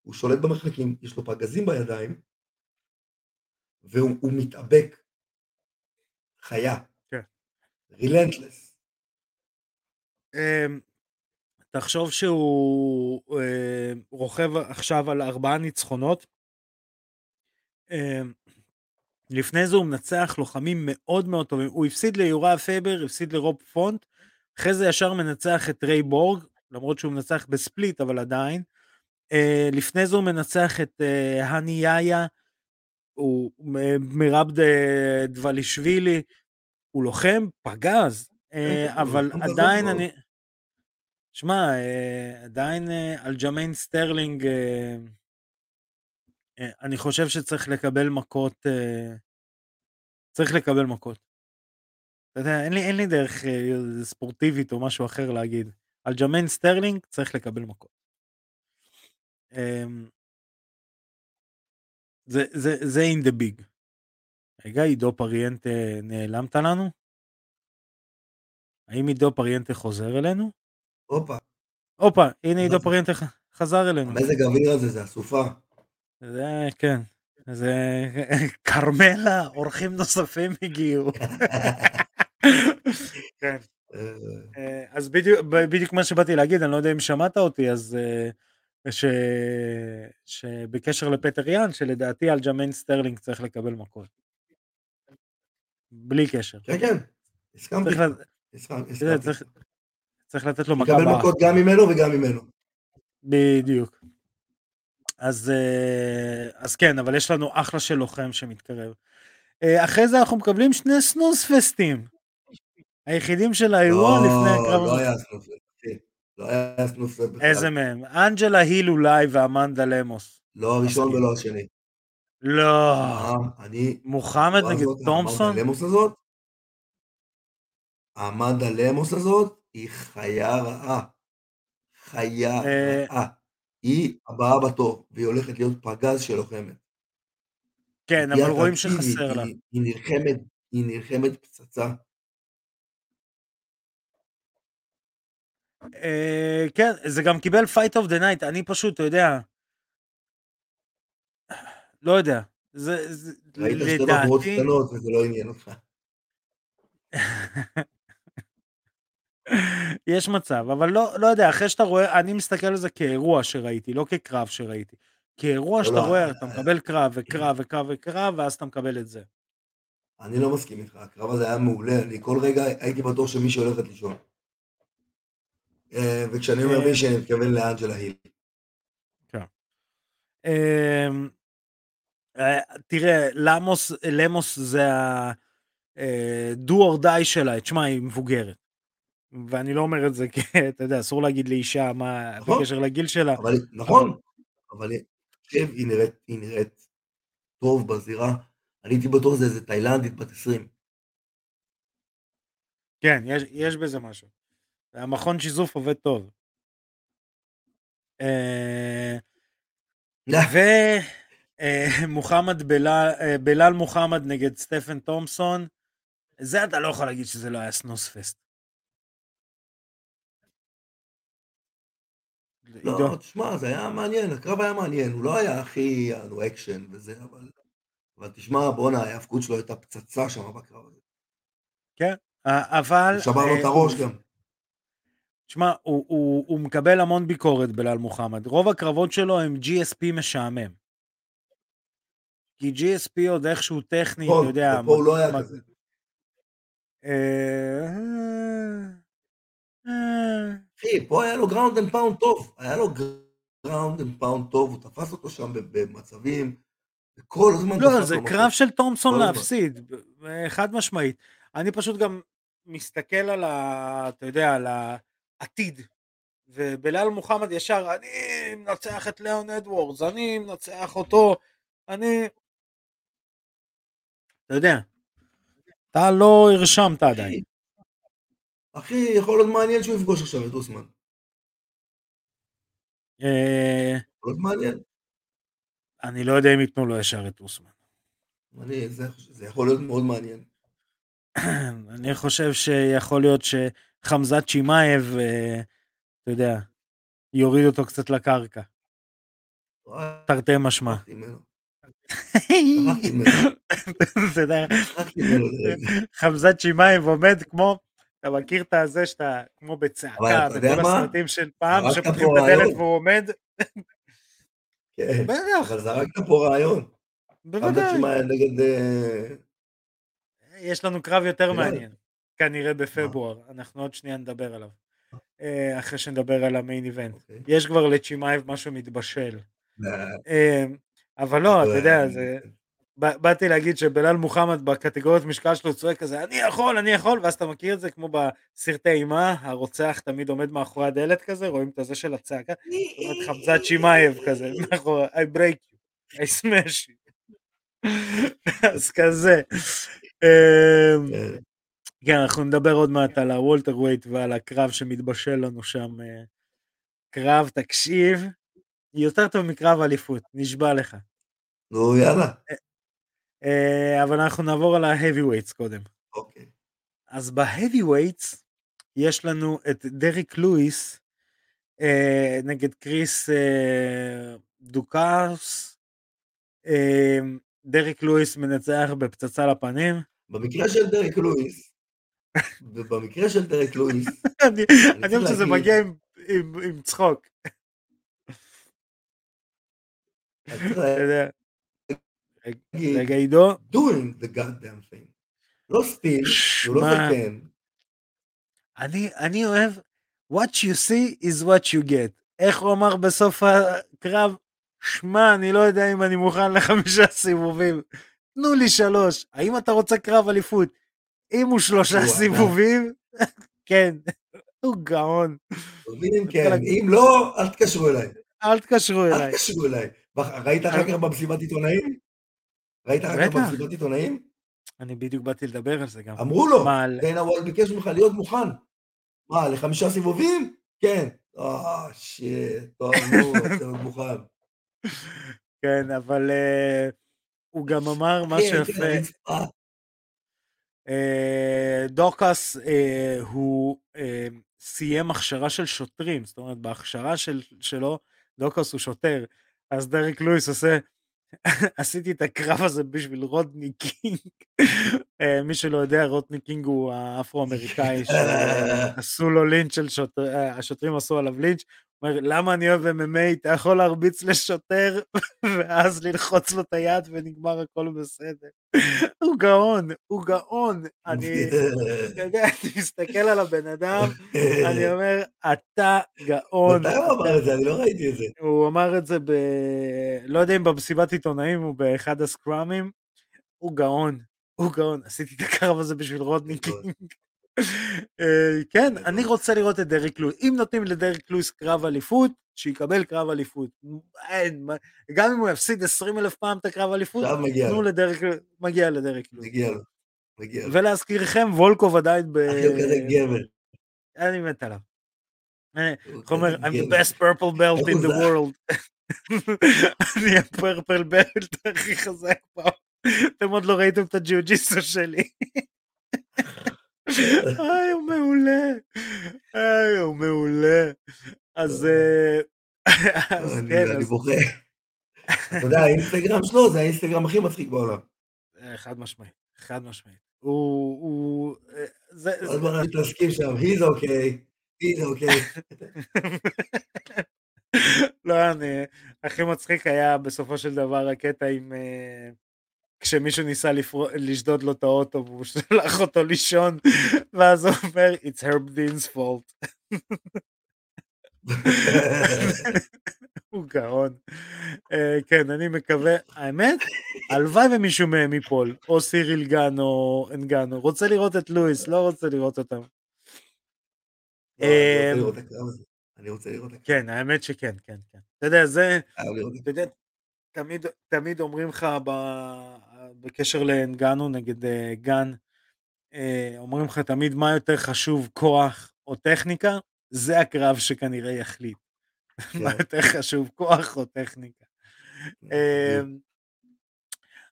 הוא שולט במרחקים, יש לו פגזים בידיים, והוא הוא מתאבק. חיה. כן. relentless. אמ, תחשוב שהוא אה, רוכב עכשיו על ארבעה ניצחונות. אמ, לפני זה הוא מנצח לוחמים מאוד מאוד טובים. הוא הפסיד ליוריה פייבר, הפסיד לרוב פונט, אחרי זה ישר מנצח את ריי בורג, למרות שהוא מנצח ב split, אבל עדיין. אה, לפני זה הוא מנצח את אה, האני יאיה, הוא מ- מירב ד- דבלישווילי, הוא לוחם פגז, אבל לוחם חזק עדיין. אני... שמע, אה, עדיין אה, אלג'מיין סטרלינג, אה, אה, אני חושב שצריך לקבל מכות, אה, צריך לקבל מכות. אתה יודע, אין לי, אין לי דרך אה, ספורטיבית או משהו אחר להגיד. אלג'מיין סטרלינג צריך לקבל מכות. אמ, זה, זה, זה in the big. רגע, עידו פריאנטה נעלמת לנו? האם עידו פריאנטה חוזר אלינו? הופה, הופה, הנה עידו. פריאנטה חזר אלינו. המזג האוויר הזה זה הסופה. זה, כן. זה כרמלה, אורחים נוספים הגיעו. כן. אה, אה, אז בדיוק, בדיוק מה שבאתי להגיד, אני לא יודע אם שמעת אותי, אז אה, ש... שבקשר לפטר יאן, שלדעתי אלג'מיין סטרלינג צריך לקבל מכות. בלי קשר. כן, כן, הסכמתי. צריך, צריך, לתת לו מכה באף. מכות גם ממנו וגם ממנו. בדיוק. אז, אה, אז כן, אבל יש לנו אחלה של לוחם שמתקרב. אה, אחרי זה אנחנו מקבלים שני סנוס פסטים. היחידים של האירוע לא, לפני הקרב. לא היה אחי. לא היה סנופלט בכלל. איזה מהם? אנג'לה היל אולי ואמנדה למוס. לא הראשון. ולא השני. לא. אה, אני... מוחמד נגד תומפסון? למוס הזאת, אמנדה למוס הזאת היא חיה רעה. חיה אה, רעה. היא הבאה בתור, והיא הולכת להיות פגז של לוחמת. כן, אבל רואים שחסר לה. היא- נלחמת, היא נלחמת פצצה. אה, כן, זה גם קיבל fight of the night, אני פשוט, אתה יודע, לא יודע. זה, זה ראית שתי בחורות לדעתי, קטנות וזה לא עניין אותך. יש מצב, אבל לא, לא יודע, אחרי שאתה רואה, אני מסתכל על זה כאירוע שראיתי, לא כקרב שראיתי. כי אירוע לא, שאתה לא, רואה, אה, אתה מקבל קרב וקרב וקרב וקרב, ואז אתה מקבל את זה. אני לא מסכים איתך, הקרב הזה היה מעולה, אני כל רגע הייתי בטוח שמישהי הולכת לישון. אה, וכשאני אומר כן. מישהי, אני מתכוון לאנג'לה היל. אמ, אה, תראה, למוס, למוס זה ה-do or die שלה, תשמע, היא מבוגרת. ואני לא אומר את זה כי, אתה יודע, אסור להגיד לאישה מה, נכון. בקשר לגיל שלה. אבל נכון, אבל תקשיב, היא נראית, היא נראית טוב בזירה. אני הייתי בטוח זה איזה תאילנדית בת 20. כן, יש, יש בזה משהו. המכון שיזוף עובד טוב. אה, ומוחמד בלאל, אה, בלאל מוחמד נגד סטפן תומפסון, זה אתה לא יכול להגיד שזה לא היה snooze fest. לא, תשמע, זה היה מעניין, הקרב היה מעניין, הוא לא היה הכי, יענו, אקשן וזה, אבל... אבל תשמע, בואנה, ההאבקות שלו הייתה פצצה שם בקרב הזה. כן, אה, אבל... הוא שבר לו את אה, הראש גם. תשמע, הוא, הוא, הוא מקבל המון ביקורת בלאל מוחמד. רוב הקרבות שלו הם GSP משעמם. כי GSP עוד איכשהו טכני, אתה יודע... ופה הוא לא היה מה- כזה. אחי, פה היה לו ground and pound טוב, היה לו ground and pound טוב, הוא תפס אותו שם במצבים, וכל הזמן לא, תפס זה. קרב של תומפסון הזמן. להפסיד, אה, חד משמעית. אני פשוט גם מסתכל על ה... אתה יודע, על העתיד. ובלאל מוחמד ישר, אני מנצח את ליאון אדוורדס, אני מנצח אותו, אני... אתה יודע, אתה לא הרשמת עדיין. אחי, יכול להיות מעניין שהוא יפגוש עכשיו את אוסמן. אה, יכול להיות מעניין. אני לא יודע אם ייתנו לו ישר את אוסמן. אני, זה, זה יכול להיות מאוד מעניין. אני חושב שיכול להיות שחמזת צ'ימאייב, אה, אתה יודע, יוריד אותו קצת לקרקע, תרתי משמע. חמזת צ'ימאייב עומד כמו, אתה מכיר את הזה שאתה כמו בצעקה, בכל? הסרטים של פעם, שפותחים את הדלת. והוא עומד? כן, בטח, אבל זרקת פה רעיון. בוודאי. אה, יש לנו קרב יותר לי. מעניין, כנראה בפברואר, אנחנו עוד שנייה נדבר עליו, אה, אחרי שנדבר על המיין איבנט. אוקיי. יש כבר לצ'ימאייב משהו מתבשל. אה, אבל לא, אתה יודע, זה... באתי להגיד שבלאל מוחמד בקטגוריות משקל שלו צועק כזה, אני יכול, אני יכול, ואז אתה מכיר את זה כמו בסרטי אימה, הרוצח תמיד עומד מאחורי הדלת כזה, רואים את הזה של הצעקה, זאת אומרת חמזת כזה, מאחורי, I break you, I smash you. אז כזה. אמ, אה, כן, אנחנו נדבר עוד מעט על ה welterweight ועל הקרב שמתבשל לנו שם. אה, קרב, תקשיב, יותר טוב מקרב אליפות, נשבע לך. נו, יאללה. אה, אבל אנחנו נעבור על heavyweights קודם. אוקיי. אז ב heavyweights יש לנו את דריק לואיס אה, נגד קריס אה, דוקאוס. דריק לואיס מנצח בפצצה לפנים. במקרה של דרק לואיס, במקרה של דרק לואיס, אני אוהב שזה מגיע עם צחוק, אני צריך אתה יודע. להגיד, רגע עידו, doing the goddamn thing. לא ספין, הוא לא סכן. אני, אני אוהב what you see is what you get. איך הוא אמר בסוף הקרב? שמע, אני לא יודע אם אני מוכן לחמישה סיבובים. תנו לי שלוש. האם אתה רוצה קרב אליפות? אם הוא שלושה. סיבובים, כן. הוא גאון. כן. אם לא, אל תתקשרו אליי. אל תקשרו אל אליי. תתקשרו אליי. ראית אחר כך במסיבת עיתונאים? ראית בטח. במסיבת עיתונאים? אני בדיוק באתי לדבר על זה גם. אמרו לו, מה, דיינה וולד ביקש ממך להיות מוכן. מה, לחמישה סיבובים? כן. אה, שיט, טוב, נו, להיות מוכן. כן, אבל אה, הוא גם אמר כן, משהו יפה. כן, אה, דוקאס אה, הוא סיים הכשרה של שוטרים, זאת אומרת בהכשרה של, שלו דוקאס הוא שוטר, אז דרק לואיס עושה, עשיתי את הקרב הזה בשביל רודני קינג, אה, מי שלא יודע רודני קינג הוא האפרו-אמריקאי שעשו לו לינץ' של שוטר, אה, השוטרים עשו עליו לינץ', אומר, למה אני אוהב MMA? אתה יכול להרביץ לשוטר ואז ללחוץ לו את היד ונגמר הכל בסדר. הוא גאון, הוא גאון. אני, אתה יודע, אני מסתכל על הבן אדם, אני אומר, אתה גאון. מתי הוא אמר את זה? אני לא ראיתי את זה. הוא אמר את זה ב... לא יודע אם במסיבת עיתונאים או באחד ה scrum ים. הוא גאון, הוא גאון. עשיתי את הקרב הזה בשביל רודני קינג. אה, כן, אני רוצה לראות את דריק לואיס. אם נותנים לדריק לואיס קרב אליפות, שיקבל קרב אליפות. אין, גם אם הוא יפסיד 20 אלף פעם את הקרב אליפות, תנו לדריק, מגיע לדריק לואיס. מגיע לו, מגיע לו. ולהזכירכם, וולקוב עדיין ב... אחי הוא כזה גבר. אני מת עליו. איך אומר, I'm the best purple belt in the world. אני הפרפל בלט הכי חזק פעם. אתם עוד לא ראיתם את הג'יוג'יסו שלי. איי, הוא מעולה. איי, הוא מעולה. אז... כן, אני בוכה. אתה יודע, האינסטגרם שלו זה האינסטגרם הכי מצחיק בעולם. חד משמעית, חד משמעית. הוא... אז בוא נתעסקים שם, he's okay, he's okay. לא, אני... הכי מצחיק היה בסופו של דבר הקטע עם... כשמישהו ניסה לשדוד לו את האוטו והוא שלח אותו לישון ואז הוא אומר it's herb dean's fault. הוא גאון. כן אני מקווה האמת הלוואי ומישהו מהם ייפול או סיריל גן או אנגנו רוצה לראות את לואיס לא רוצה לראות אותם. אני רוצה לראות את כן האמת שכן כן כן אתה יודע זה תמיד תמיד אומרים לך בקשר לאנגנו נגד אה, גן, אה, אומרים לך תמיד מה יותר חשוב, כוח או טכניקה, זה הקרב שכנראה יחליט. מה כן. יותר חשוב, כוח או טכניקה. אמ,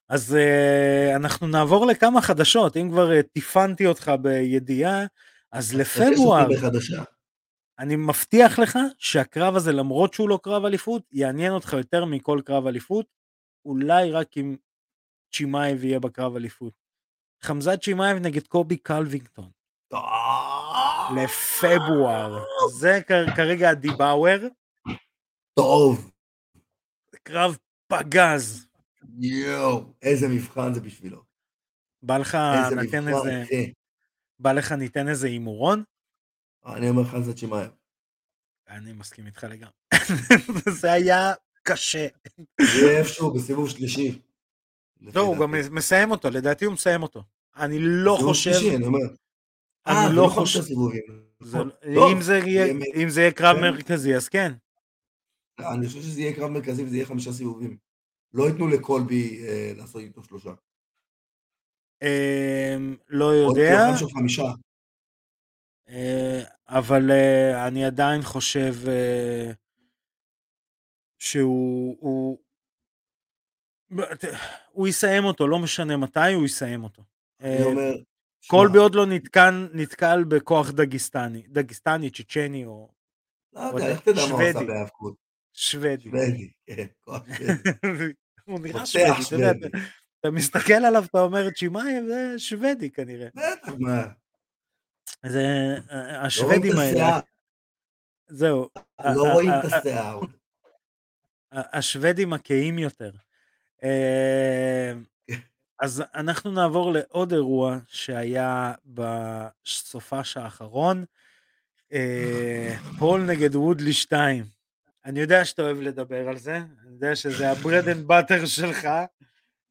אז אה, אנחנו נעבור לכמה חדשות, אם כבר טיפנתי אותך בידיעה, אז לפברואר, אני מבטיח לך שהקרב הזה, למרות שהוא לא קרב אליפות, יעניין אותך יותר מכל קרב אליפות, אולי רק אם צ'ימאייב יהיה בקרב אליפות. חמזת צ'ימאייב נגד קולבי קובינגטון. לפברואר. זה כרגע הדיבאוור. טוב. קרב פגז. יואו, איזה מבחן זה בשבילו. בא לך ניתן איזה... בא לך ניתן איזה הימורון? אני אומר חמזת צ'ימאייב. אני מסכים איתך לגמרי. זה היה קשה. זה איפשהו בסיבוב שלישי. לא, הוא גם מסיים אותו, לדעתי הוא מסיים אותו. אני לא חושב... אני אה, לא חושב... נכון. לא, אם זה יהיה קרב כן. מרכזי, אז כן. אני חושב שזה יהיה קרב מרכזי וזה יהיה חמישה סיבובים. לא ייתנו לקולבי אה, לעשות איתו שלושה. אמ, לא יודע. אה, אבל אני עדיין חושב שהוא הוא יסיים אותו, לא משנה מתי, הוא יסיים אותו. אני אה, אומר... קולבי עוד לא נתקן, נתקל בכוח דגיסטני, דגיסטני, צ'צ'ני או... לא יודע, איך תדע מה הוא עושה בהאבקות? שוודי. שוודי, כן, כוח שוודי. הוא נראה שוודי, אתה מסתכל עליו, אתה אומר, צ'ימאייב זה שוודי כנראה. בטח, מה? זה, אה, השוודים האלה. זהו. לא רואים את השיער. השוודים הכהים יותר. אה, אז אנחנו נעבור לעוד אירוע שהיה בסופש האחרון, אה, פול נגד וודלי 2. אני יודע שאתה אוהב לדבר על זה, אני יודע שזה ה bread and butter שלך,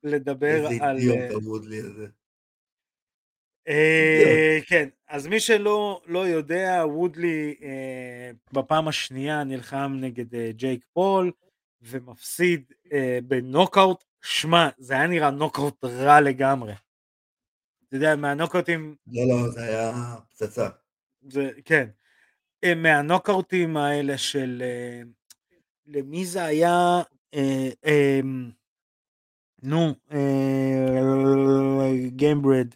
לדבר על... איזה אידיוט הוודלי הזה. כן, אז מי שלא לא יודע, וודלי בפעם השנייה נלחם נגד ג'ייק פול, ומפסיד אה, בנוקאוט, שמע, זה היה נראה נוקאוט רע לגמרי. אתה יודע, מהנוקאוטים... לא, לא, זה היה פצצה. זה, כן. אה, מהנוקאוטים האלה של... אה, למי זה היה? אה, אה, נו, גיימברד.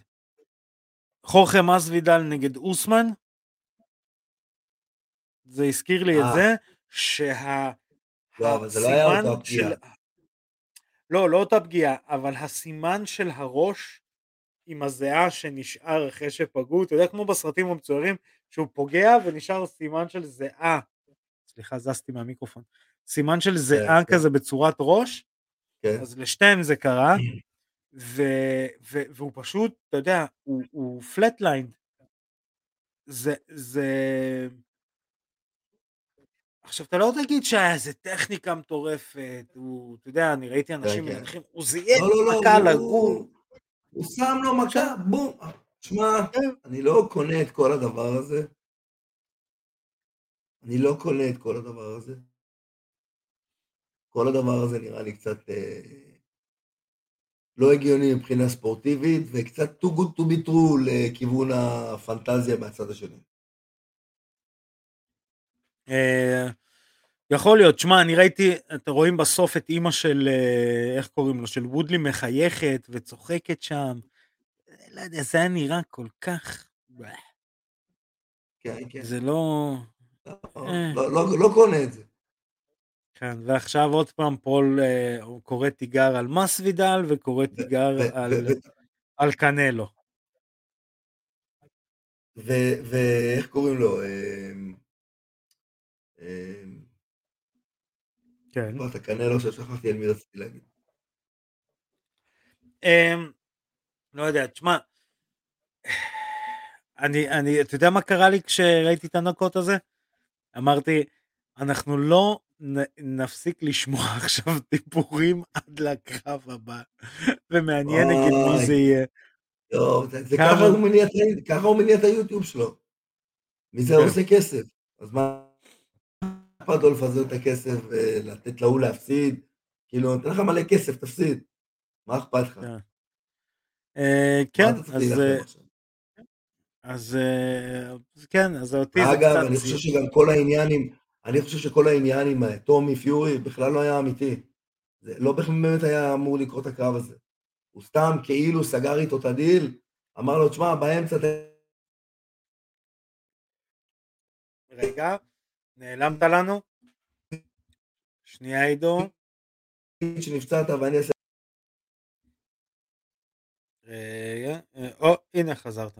חורכה מסוידל נגד אוסמן. זה הזכיר לי את אה. זה, שה... לא, אבל זה לא היה אותה פגיעה. לא, לא אותה פגיעה, אבל הסימן של הראש עם הזיעה שנשאר אחרי שפגעו, אתה יודע, כמו בסרטים המצוירים, שהוא פוגע ונשאר סימן של זיעה סליחה, זזתי מהמיקרופון. סימן של זיעה כן. כזה בצורת ראש, כן. אז לשתיהם זה קרה, ו, ו, והוא פשוט, אתה יודע, הוא, הוא פלטליין. זה, זה... עכשיו, אתה לא תגיד שהיה איזה טכניקה מטורפת, הוא, אתה יודע, אני ראיתי אנשים כן, כן. מנתחים, הוא זייף לא, לא, לא, מכה לגור. הוא שם לו מכה, בום. שמע, אני לא קונה את כל הדבר הזה. אני לא קונה את כל הדבר הזה. כל הדבר הזה נראה לי קצת אה, לא הגיוני מבחינה ספורטיבית, וקצת too good to be true לכיוון הפנטזיה מהצד השני. אה, יכול להיות, שמע, אני ראיתי, אתם רואים בסוף את אימא של, אה, איך קוראים לו, של וודלי מחייכת וצוחקת שם. לא יודע, זה היה נראה כל כך... כן, כן. זה לא... לא, אה. לא, לא, לא קונה את זה. כן, ועכשיו עוד פעם פול קורא תיגר על מסוידל וקורא תיגר על, קנלו. ואיך קוראים לו? אמ, כן. כבר את הקנלו ששכחתי על מי רציתי להגיד. אמ, לא יודע, תשמע, אני, אני, אתה יודע מה קרה לי כשראיתי את הנקות הזה? אמרתי, אנחנו לא נפסיק לשמוע עכשיו דיבורים עד לקרב הבא, ומעניין נגד מי. זה יהיה. לא, זה, זה כמה- ככה, הוא מניע, את- ככה הוא מניע את היוטיוב שלו. מזה הוא כן. עושה כסף. אז מה אכפת לו לפזר את הכסף ולתת להוא להפסיד? כאילו, נותן לך מלא כסף, תפסיד. מה אכפת לך? כן. אה, כן, אז, אה? אז אה, כן, אז אותי זה אגב, קצת... אני חושב שגם כל העניין עם, אני חושב שכל העניין עם אה, טומי פיורי בכלל לא היה אמיתי. זה לא באמת היה אמור לקרות הקרב הזה. הוא סתם כאילו סגר איתו את הדיל, אמר לו, תשמע, באמצע. רגע, נעלמת לנו? שנייה עידו. שנפצעת ואני אעשה... רגע, אה, או, הנה חזרת.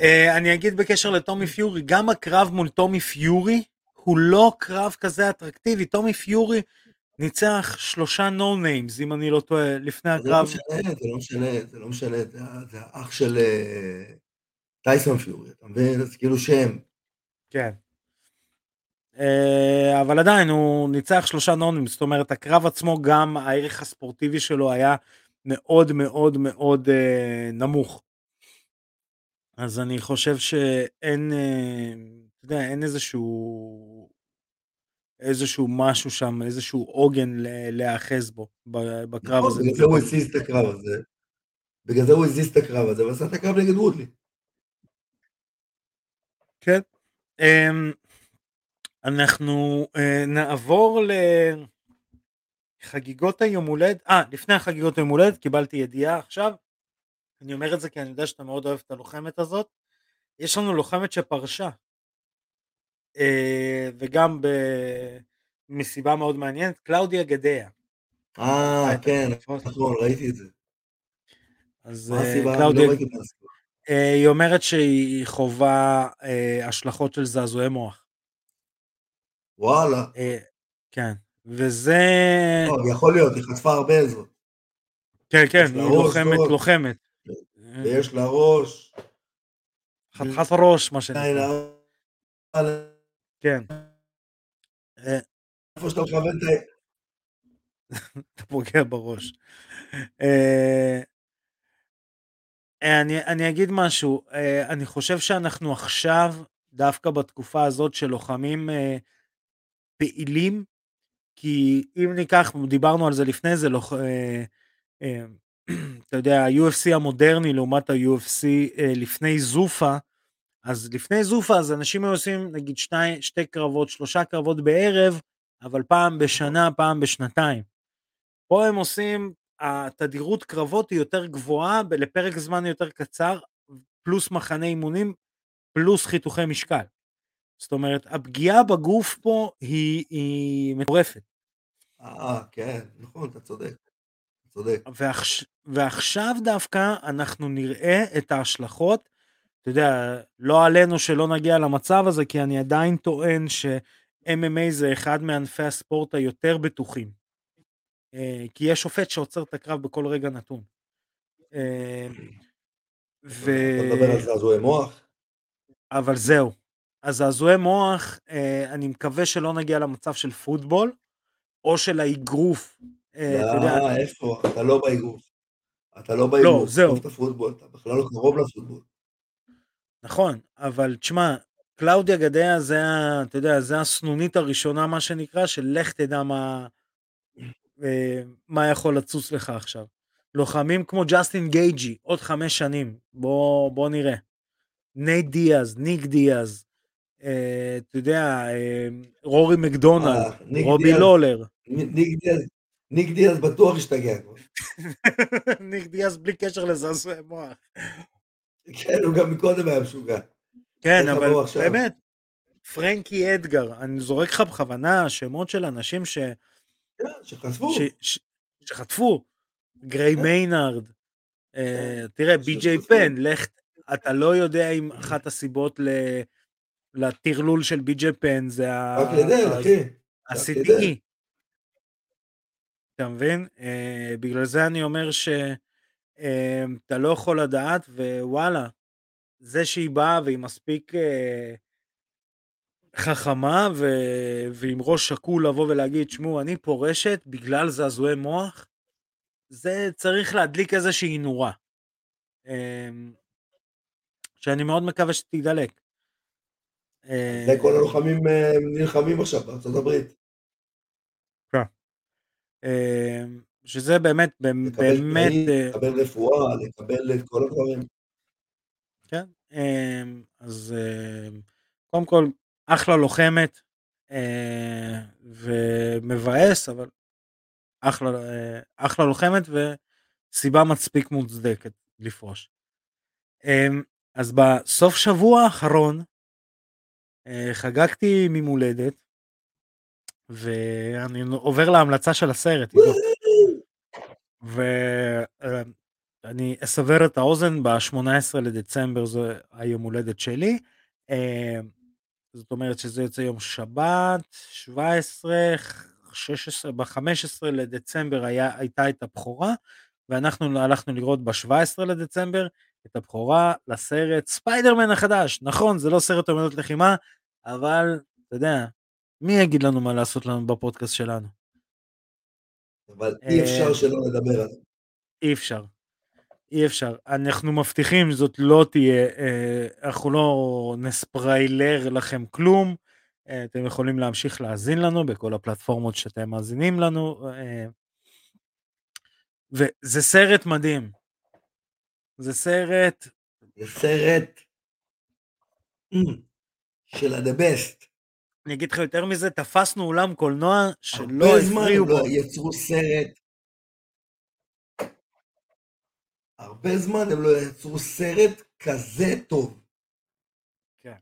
אה, אני אגיד בקשר לטומי פיורי, גם הקרב מול טומי פיורי הוא לא קרב כזה אטרקטיבי. טומי פיורי ניצח שלושה no names, אם אני לא טועה, לפני זה לא הקרב. משנה, זה לא משנה, זה לא משנה, זה האח של אה, טייסון פיורי, אתה מבין? זה כאילו שם. כן. אה, אבל עדיין הוא ניצח שלושה נונים, זאת אומרת הקרב עצמו גם הערך הספורטיבי שלו היה מאוד מאוד מאוד אה, נמוך. אז אני חושב שאין, אה, אתה יודע, אין איזשהו, איזשהו משהו שם, איזשהו עוגן להיאחז בו בקרב נכון, הזה. בגלל זה הוא הזיז את הקרב הזה. בגלל זה הוא הזיז את הקרב הזה, ועשה את הקרב נגד וודלי. כן. אמ, אנחנו אה, נעבור לחגיגות היום הולדת, אה, לפני החגיגות היום הולדת קיבלתי ידיעה עכשיו, אני אומר את זה כי אני יודע שאתה מאוד אוהב את הלוחמת הזאת, יש לנו לוחמת שפרשה, אה, וגם ב- מסיבה מאוד מעניינת, קלאודיה גדיה. אה, כן. נכון, ראיתי את זה. אז אה? אני קלאודיה, לא היא אומרת שהיא חווה אה, השלכות של זעזועי מוח. וואלה. אה, כן, וזה... יכול להיות, היא חטפה הרבה זאת. כן, כן, היא לוחמת. לוחמת. ויש לה ראש. חתיכת ראש, מה שנקרא. כן. אה, איפה שאתה מכוון את ה... אתה פוגע בראש. אה, אני, אני אגיד משהו, אני חושב שאנחנו עכשיו, דווקא בתקופה הזאת של לוחמים אה, פעילים, כי אם ניקח, דיברנו על זה לפני זה, לוח, אה, אה, אתה יודע, ה-UFC המודרני לעומת ה-UFC אה, לפני זופה, אז לפני זופה, אז אנשים היו עושים נגיד שתי, שתי קרבות, שלושה קרבות בערב, אבל פעם בשנה, פעם בשנתיים. פה הם עושים, התדירות קרבות היא יותר גבוהה, לפרק זמן יותר קצר, פלוס מחנה אימונים, פלוס חיתוכי משקל. זאת אומרת, הפגיעה בגוף פה היא, היא מטורפת. אה, כן, נכון, אתה צודק. אתה צודק. ועכש, ועכשיו דווקא אנחנו נראה את ההשלכות, אתה יודע, לא עלינו שלא נגיע למצב הזה, כי אני עדיין טוען MMA זה אחד מענפי הספורט היותר בטוחים. אה, כי יש שופט שעוצר את הקרב בכל רגע נתון. אה, ו... אתה מדבר על זעזועי מוח? אבל זהו. הזעזועי מוח, אה, אני מקווה שלא נגיע למצב של פוטבול, או של האגרוף. לא, איפה? אתה לא באגרוף. אתה לא באגרוף. לא, זהו. אתה פוטבול, אתה בכלל לא קרוב לפוטבול. נכון, אבל תשמע, קלאודיה גדליה זה, אתה יודע, זה הסנונית הראשונה, מה שנקרא, של לך תדע מה, מה יכול לצוץ לך עכשיו. לוחמים כמו ג'סטין גייג'י, עוד חמש שנים, בוא, בוא נראה. נייט דיאז, ניק דיאז, אה, אתה יודע, אה, רורי מקדונלד, אה, רובי לולר. ניק דיאז, בטוח השתגע. ניק דיאז בלי קשר לזעזועי מוח. כן, הוא גם מקודם היה משוגע. כן, אבל באמת, פרנקי אדגר, אני זורק לך בכוונה שמות של אנשים ש... כן, שחטפו. שחטפו. גריי כן. מיינארד. אה, תראה, בי.ג'יי פן, לך, אתה לא יודע אם אחת הסיבות לטרלול של בי.ג'יי פן זה ה-CTE. אתה מבין? אה, בגלל זה אני אומר שאתה אה, לא יכול לדעת, ווואלה, זה שהיא באה והיא מספיק חכמה ו... ועם ראש שקול לבוא ולהגיד, שמעו, אני פורשת בגלל זעזועי מוח, זה צריך להדליק איזושהי נורה. שאני מאוד מקווה שתידלק. זה כל הלוחמים אה, נלחמים עכשיו בארצות הברית. כן. אמ, שזה באמת, באמת... אה, לקבל רפואה, לקבל את כל הדברים. כן, אז קודם כל, אחלה לוחמת אה, ומבאס, אבל אחלה, אה, אחלה לוחמת וסיבה מספיק מוצדקת לפרוש. אה, אז בסוף שבוע האחרון אה, חגגתי ממולדת ואני עובר להמלצה של הסרט. ואני אסבר את האוזן ב-18 לדצמבר זה היום הולדת שלי. אה, זאת אומרת שזה יוצא יום שבת, 17, 16, ב-15 לדצמבר היה, הייתה את הבכורה, ואנחנו הלכנו לראות ב-17 לדצמבר את הבכורה לסרט ספיידרמן החדש. נכון, זה לא סרט אומנות לחימה, אבל אתה יודע, מי יגיד לנו מה לעשות לנו בפודקאסט שלנו? אבל אי אפשר אה, שלא לדבר על זה. אי אפשר. אי אפשר. אנחנו מבטיחים זאת לא תהיה, אה, אנחנו לא נספריילר לכם כלום. אה, אתם יכולים להמשיך להאזין לנו בכל הפלטפורמות שאתם מאזינים לנו. וזה סרט מדהים. זה סרט... זה סרט של ה-the best. אני אגיד לך יותר מזה, תפסנו אולם קולנוע שלא הפריעו בו. הרבה זמן לא יצרו סרט הרבה זמן הם לא יצרו סרט כזה טוב. כן.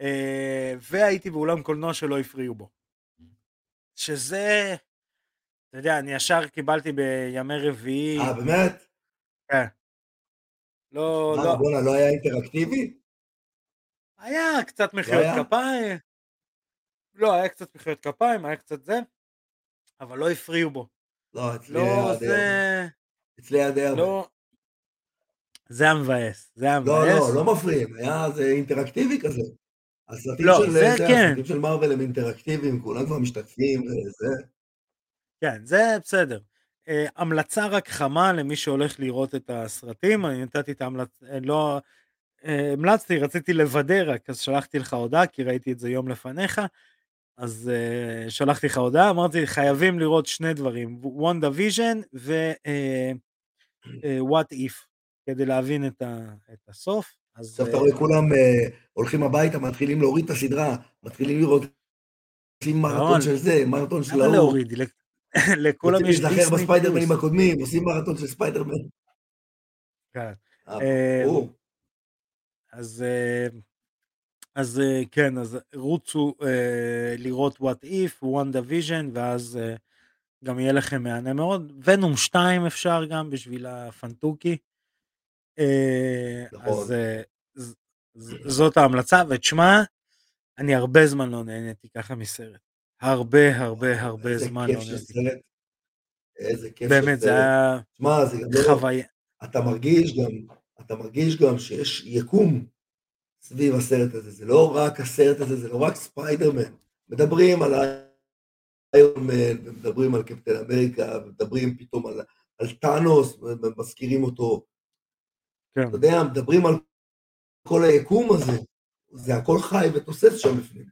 אה, והייתי באולם קולנוע שלא הפריעו בו. שזה, אתה יודע, אני ישר קיבלתי בימי רביעי. אה, באמת? כן. לא, לא. בואנה, לא היה אינטראקטיבי? היה קצת לא מחיאות לא כפיים. לא, היה קצת מחיאות כפיים, היה קצת זה, אבל לא הפריעו בו. לא, אצלי לא, היה די הרבה. אצלי היה די הרבה. לא, זה היה מבאס, זה היה מבאס. לא, לא, לא מפריעים, היה זה אינטראקטיבי כזה. הסרטים לא, של, זה, זה כן. הסרטים של מארוול הם אינטראקטיביים, כולם כבר משתתפים וזה. כן, זה בסדר. אה, המלצה רק חמה למי שהולך לראות את הסרטים, אני נתתי את ההמלצה, אה, לא, המלצתי, רציתי לוודא רק, אז שלחתי לך הודעה, כי ראיתי את זה יום לפניך, אז אה, שלחתי לך הודעה, אמרתי, חייבים לראות שני דברים, וונדה ויז'ן ו-what if. כדי להבין את, ה, את הסוף. עכשיו אתה רואה כולם אה, הולכים הביתה, מתחילים להוריד את הסדרה, מתחילים לראות, עושים מרתון של זה, מרתון של ההוא. למה להוריד? לכולם יש דיסני פלוס. בספיידרמנים הקודמים, עושים מרתון של ספיידרמן. כן. אה, אז אז כן, אז רוצו לראות what if, one division, ואז גם יהיה לכם מהנה מאוד. ונום 2 אפשר גם בשביל הפנטוקי. אה, נכון. אז זאת ההמלצה, ותשמע, אני הרבה זמן לא נהניתי ככה מסרט. הרבה הרבה הרבה זמן לא נהניתי. איזה כיף באמת, זה. היה לא... חוויה. אתה מרגיש גם, אתה מרגיש גם שיש יקום סביב הסרט הזה. זה לא רק הסרט הזה, זה לא רק ספיידרמן. מדברים על איירון מן, ומדברים על קפטן אמריקה, ומדברים פתאום על, על טאנוס, ומזכירים אותו. כן. אתה יודע, מדברים על כל היקום הזה. זה הכל חי ותוסס שם בפנים.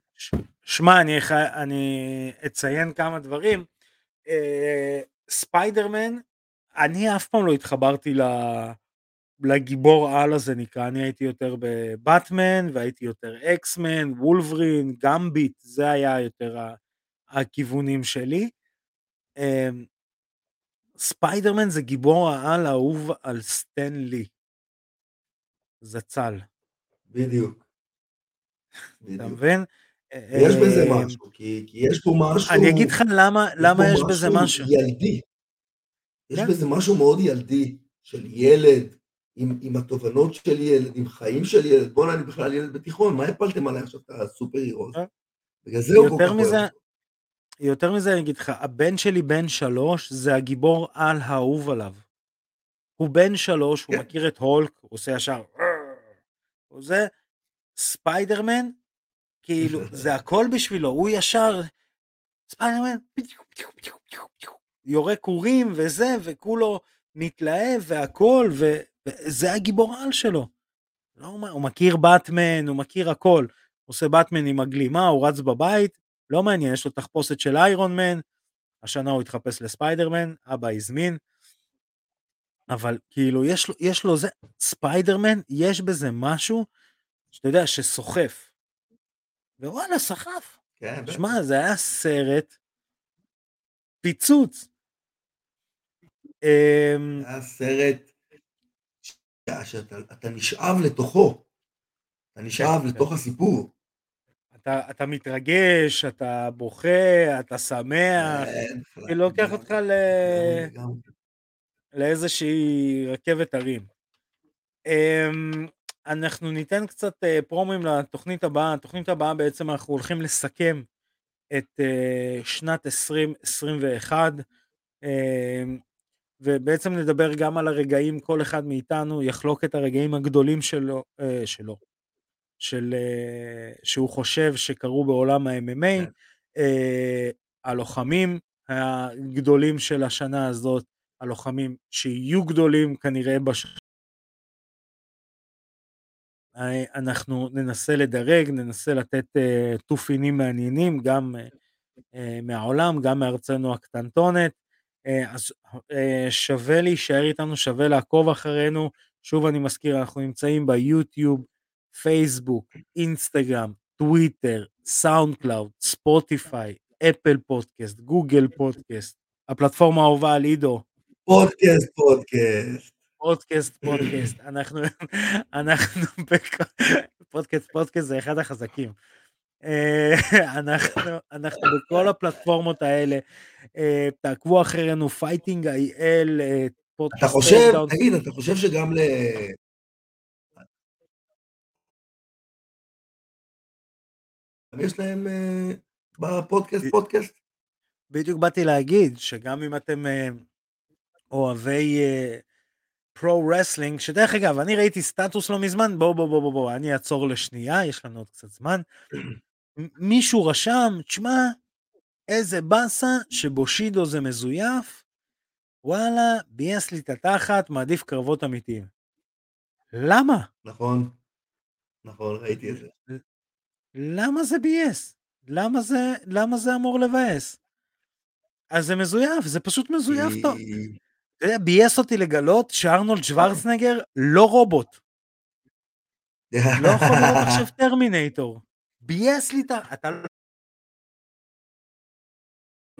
שמע, אני. אני אציין כמה דברים. אה, ספיידרמן, אני אף פעם לא התחברתי ל... לגיבור על הזה נקרא, אני הייתי יותר בבטמן והייתי יותר אקסמן, וולברין, גמביט, זה היה יותר. הכיוונים שלי. אה, ספיידרמן זה גיבור העל האהוב על סטן לי. זצ"ל. בדיוק. אתה. מבין? יש בזה אה, משהו, כי, כי יש פה משהו... אני אגיד לך למה, למה יש בזה משהו. ילדי. יש כן. בזה משהו מאוד ילדי, של ילד, עם, עם התובנות של ילד, עם חיים של ילד. בואנה, אני בכלל ילד בתיכון, מה הפלתם עליי עכשיו את הסופר הירו? כן. בגלל זה הוא כל כך מזה, אוהב. יותר מזה אני אגיד לך, הבן שלי בן שלוש, זה הגיבור על האהוב עליו. הוא בן שלוש, הוא כן. מכיר את הולק, הוא עושה ישר, הוא זה, ספיידרמן, כאילו, זה הכל בשבילו, הוא ישר, ספיידרמן, יורה כורים וזה, וכולו מתלהב והכל, ו- וזה הגיבור על שלו. לא, הוא מכיר באטמן, הוא מכיר הכל. הוא עושה באטמן עם הגלימה, הוא רץ בבית, לא מעניין, יש לו תחפושת של איירון מן, השנה הוא התחפש לספיידרמן, אבא הזמין, אבל כאילו יש לו, יש לו זה, ספיידרמן, יש בזה משהו, שאתה יודע, שסוחף. ווואלה, סחף. כן, בטח. שמע, זה היה סרט פיצוץ. אמ, זה היה סרט שאתה אתה נשאב לתוכו. אתה נשאב כן, לתוך הסיפור. אתה, מתרגש, אתה בוכה, אתה שמח, כן, זה לוקח אותך. לאיזושהי רכבת הרים. אמ, אנחנו ניתן קצת אה, פרומים לתוכנית הבאה, התוכנית הבאה בעצם אנחנו הולכים לסכם את אה, שנת 2021, אמ, ובעצם נדבר גם על הרגעים, כל אחד מאיתנו יחלוק את הרגעים הגדולים שלו, אה, שלו, של, אה, שהוא חושב שקרו בעולם ה-MMA, כן. אה, הלוחמים הגדולים של השנה הזאת, הלוחמים שיהיו גדולים כנראה בש... אה, אנחנו ננסה לדרג, ננסה לתת אה, תופינים מעניינים, גם אה, אה, מהעולם, גם מארצנו הקטנטונת. אה, אז אה, שווה להישאר איתנו, שווה לעקוב אחרינו. שוב אני מזכיר, אנחנו נמצאים ביוטיוב, פייסבוק, אינסטגרם, טוויטר, סאונד קלאוד, ספוטיפיי, אפל פודקאסט, גוגל פודקאסט, הפלטפורמה האהובה על עידו, פודקאסט, פודקאסט. פודקאסט, פודקאסט, אנחנו, אנחנו, פודקאסט, פודקאסט זה אחד החזקים. אה, אנחנו, אנחנו בכל הפלטפורמות האלה, אה, תעקבו אחרינו, פייטינג איי-אל, אה, אתה פודקאסט חושב, טייק-דאון. תגיד, אתה חושב שגם ל... יש להם בפודקאסט פודקאסט? בדיוק באתי להגיד שגם אם אתם אוהבי pro wrestling, שדרך אגב, אני ראיתי סטטוס לא מזמן, בואו בואו בואו בואו, בוא, אני אעצור לשנייה, יש לנו עוד קצת זמן. מישהו רשם, תשמע, איזה באסה שבושידו זה מזויף, וואלה, ביאס לי את התחת, מעדיף קרבות אמיתיים. למה? נכון, נכון, ראיתי את זה. למה זה ביאס? למה זה, למה זה אמור לבאס? אז זה מזויף, זה פשוט מזויף טוב. אתה יודע, ביאס אותי לגלות שארנולד שוורצנגר לא רובוט. לא יכול להיות עכשיו טרמינטור. ביאס לי את ה... אתה...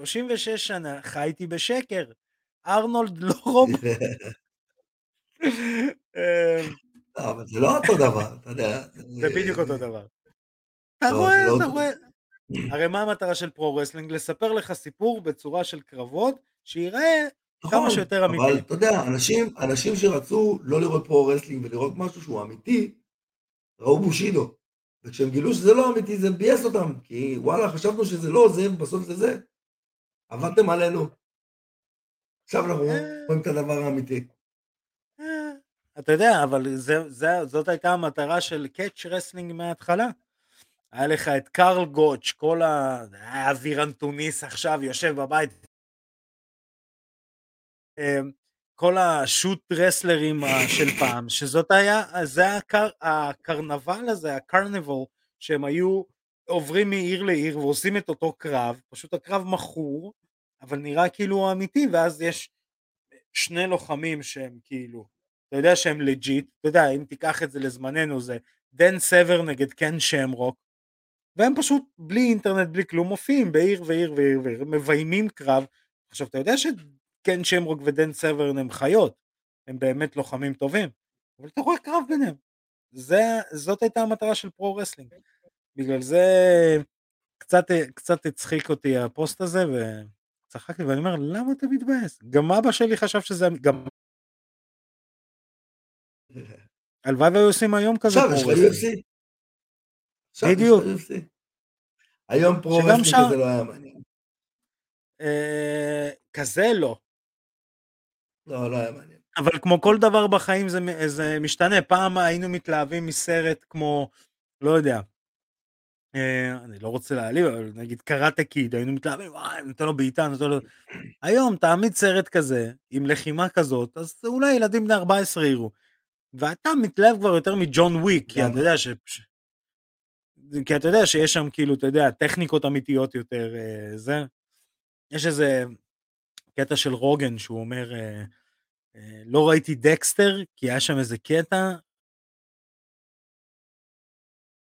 36 שנה חייתי בשקר. ארנולד לא רובוט. אמ, לא, אבל זה לא אותו דבר, אתה יודע. זה בדיוק אותו דבר. אתה לא, רואה, לא אתה רואה. הרי מה המטרה של pro wrestling? לספר לך סיפור בצורה של קרבות, שיראה כמה נכון, שיותר אבל אמיתי. אתה יודע, אנשים, אנשים שרצו לא לראות pro wrestling ולראות משהו שהוא אמיתי, ראו בושידו. וכשהם גילו שזה לא אמיתי זה ביאס אותם, כי וואלה, חשבנו שזה לא זה, ובסוף זה זה. עבדתם עלינו. עכשיו אנחנו רואים את הדבר האמיתי. אה, אתה יודע, אבל זה, זה, זאת הייתה המטרה של catch wrestling מההתחלה. היה לך את קרל גוטש, כל ה... היה אבירן תוניס עכשיו, יושב בבית. אמ, כל ה shoot wrestler ים של פעם, שזאת היה, זה הקר, הקרנבל הזה, הקרנבל, שהם היו עוברים מעיר לעיר ועושים את אותו קרב, פשוט הקרב מכור, אבל נראה כאילו אמיתי, ואז יש שני לוחמים שהם כאילו, אתה יודע שהם legit, אתה יודע, אם תיקח את זה לזמננו זה דן סברן נגד קן שמרוק, והם פשוט בלי אינטרנט, בלי כלום, מופיעים בעיר ועיר ועיר ועיר, מביימים קרב. עכשיו, אתה יודע שקן שמרוק ודן סברן הם חיות, הם באמת לוחמים טובים, אבל אתה רואה קרב ביניהם. זה, זאת הייתה המטרה של pro wrestling. בגלל זה קצת, קצת הצחיק אותי הפוסט הזה, וצחקתי ואני אומר, למה אתה מתבאס? גם אבא שלי חשב שזה... גם... הלוואי והיו עושים היום כזה pro wrestling. בדיוק. היום pro wrestling כזה לא היה מעניין. אה, כזה לא. לא, לא היה מעניין. אבל כמו כל דבר בחיים זה, זה משתנה. פעם היינו מתלהבים מסרט כמו, לא יודע, אה, אני לא רוצה להעליב, אבל נגיד קראטה קיד, היינו מתלהבים, וואי, נותן לו בעיטה, נותן לו... היום תעמיד סרט כזה, עם לחימה כזאת, אז אולי ילדים בני 14 יראו. ואתה מתלהב כבר יותר מג'ון וויק, כי אתה יודע ש... כי אתה יודע שיש שם כאילו, אתה יודע, טכניקות אמיתיות יותר, אה, זה. יש איזה קטע של רוגן שהוא אומר, אה, אה, לא ראיתי דקסטר, כי היה שם איזה קטע.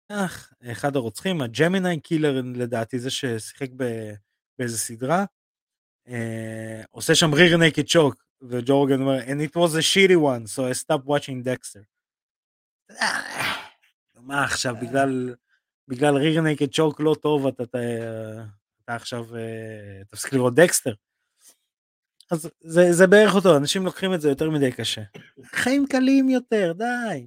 אך, אחד הרוצחים, ה Gemini killer לדעתי, זה ששיחק באיזה סדרה, אה, עושה שם rear naked choke, וג'ו רוגן אומר, and it was a shitty one, so I stopped watching Dexter. מה עכשיו, בגלל בגלל rear naked choke לא טוב, אתה, אתה, אתה עכשיו תפסיק לראות דקסטר. אז זה, זה בערך אותו, אנשים לוקחים את זה יותר מדי קשה. חיים קלים יותר, די.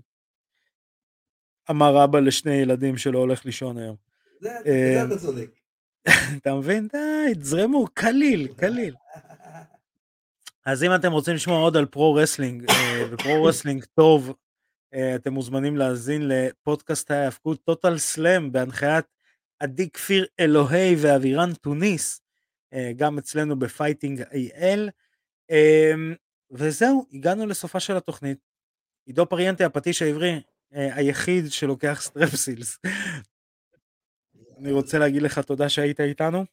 אמר אבא לשני ילדים שלא הולך לישון היום. זה אה, אתה צודק. אתה מבין? די, תזרמו, קליל, קליל. אז אם אתם רוצים לשמוע עוד על pro wrestling, אה, ו pro wrestling טוב, אה, אתם מוזמנים להאזין לפודקאסט ההאבקות Total Slam בהנחיית עדי כפיר אלוהי ואבירן תוניס, גם אצלנו ב Fighting IL. אמ, וזהו, הגענו לסופה של התוכנית. עידו פריאנטה, הפטיש העברי, אה, היחיד שלוקח סטרפסילס. אני רוצה להגיד לך תודה שהיית איתנו.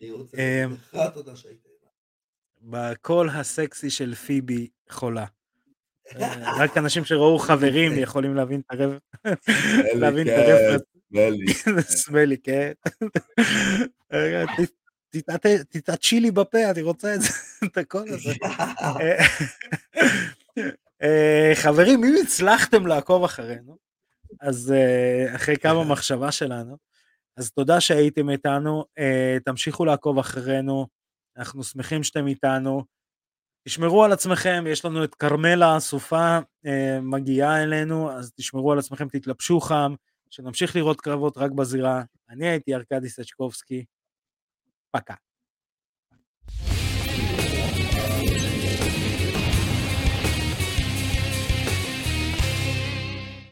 אני רוצה להגיד לך תודה שהיית איתנו. בקול הסקסי של פיבי חולה. רק אנשים שראו חברים יכולים להבין את הרב... להבין את הרב... סמלי, כן. תתעצ'י לי בפה, אני רוצה את הקול הזה. אה, חברים, אם הצלחתם לעקוב אחרינו, אז אה, אחרי כמה מחשבה שלנו, אז תודה שהייתם איתנו, אה, תמשיכו לעקוב אחרינו, אנחנו שמחים שאתם איתנו. תשמרו על עצמכם, יש לנו את כרמלה הסופה אה, מגיעה אלינו, אז תשמרו על עצמכם, תתלבשו חם, שנמשיך לראות קרבות רק בזירה. אני הייתי ארכדי סצ'קובסקי, פקה.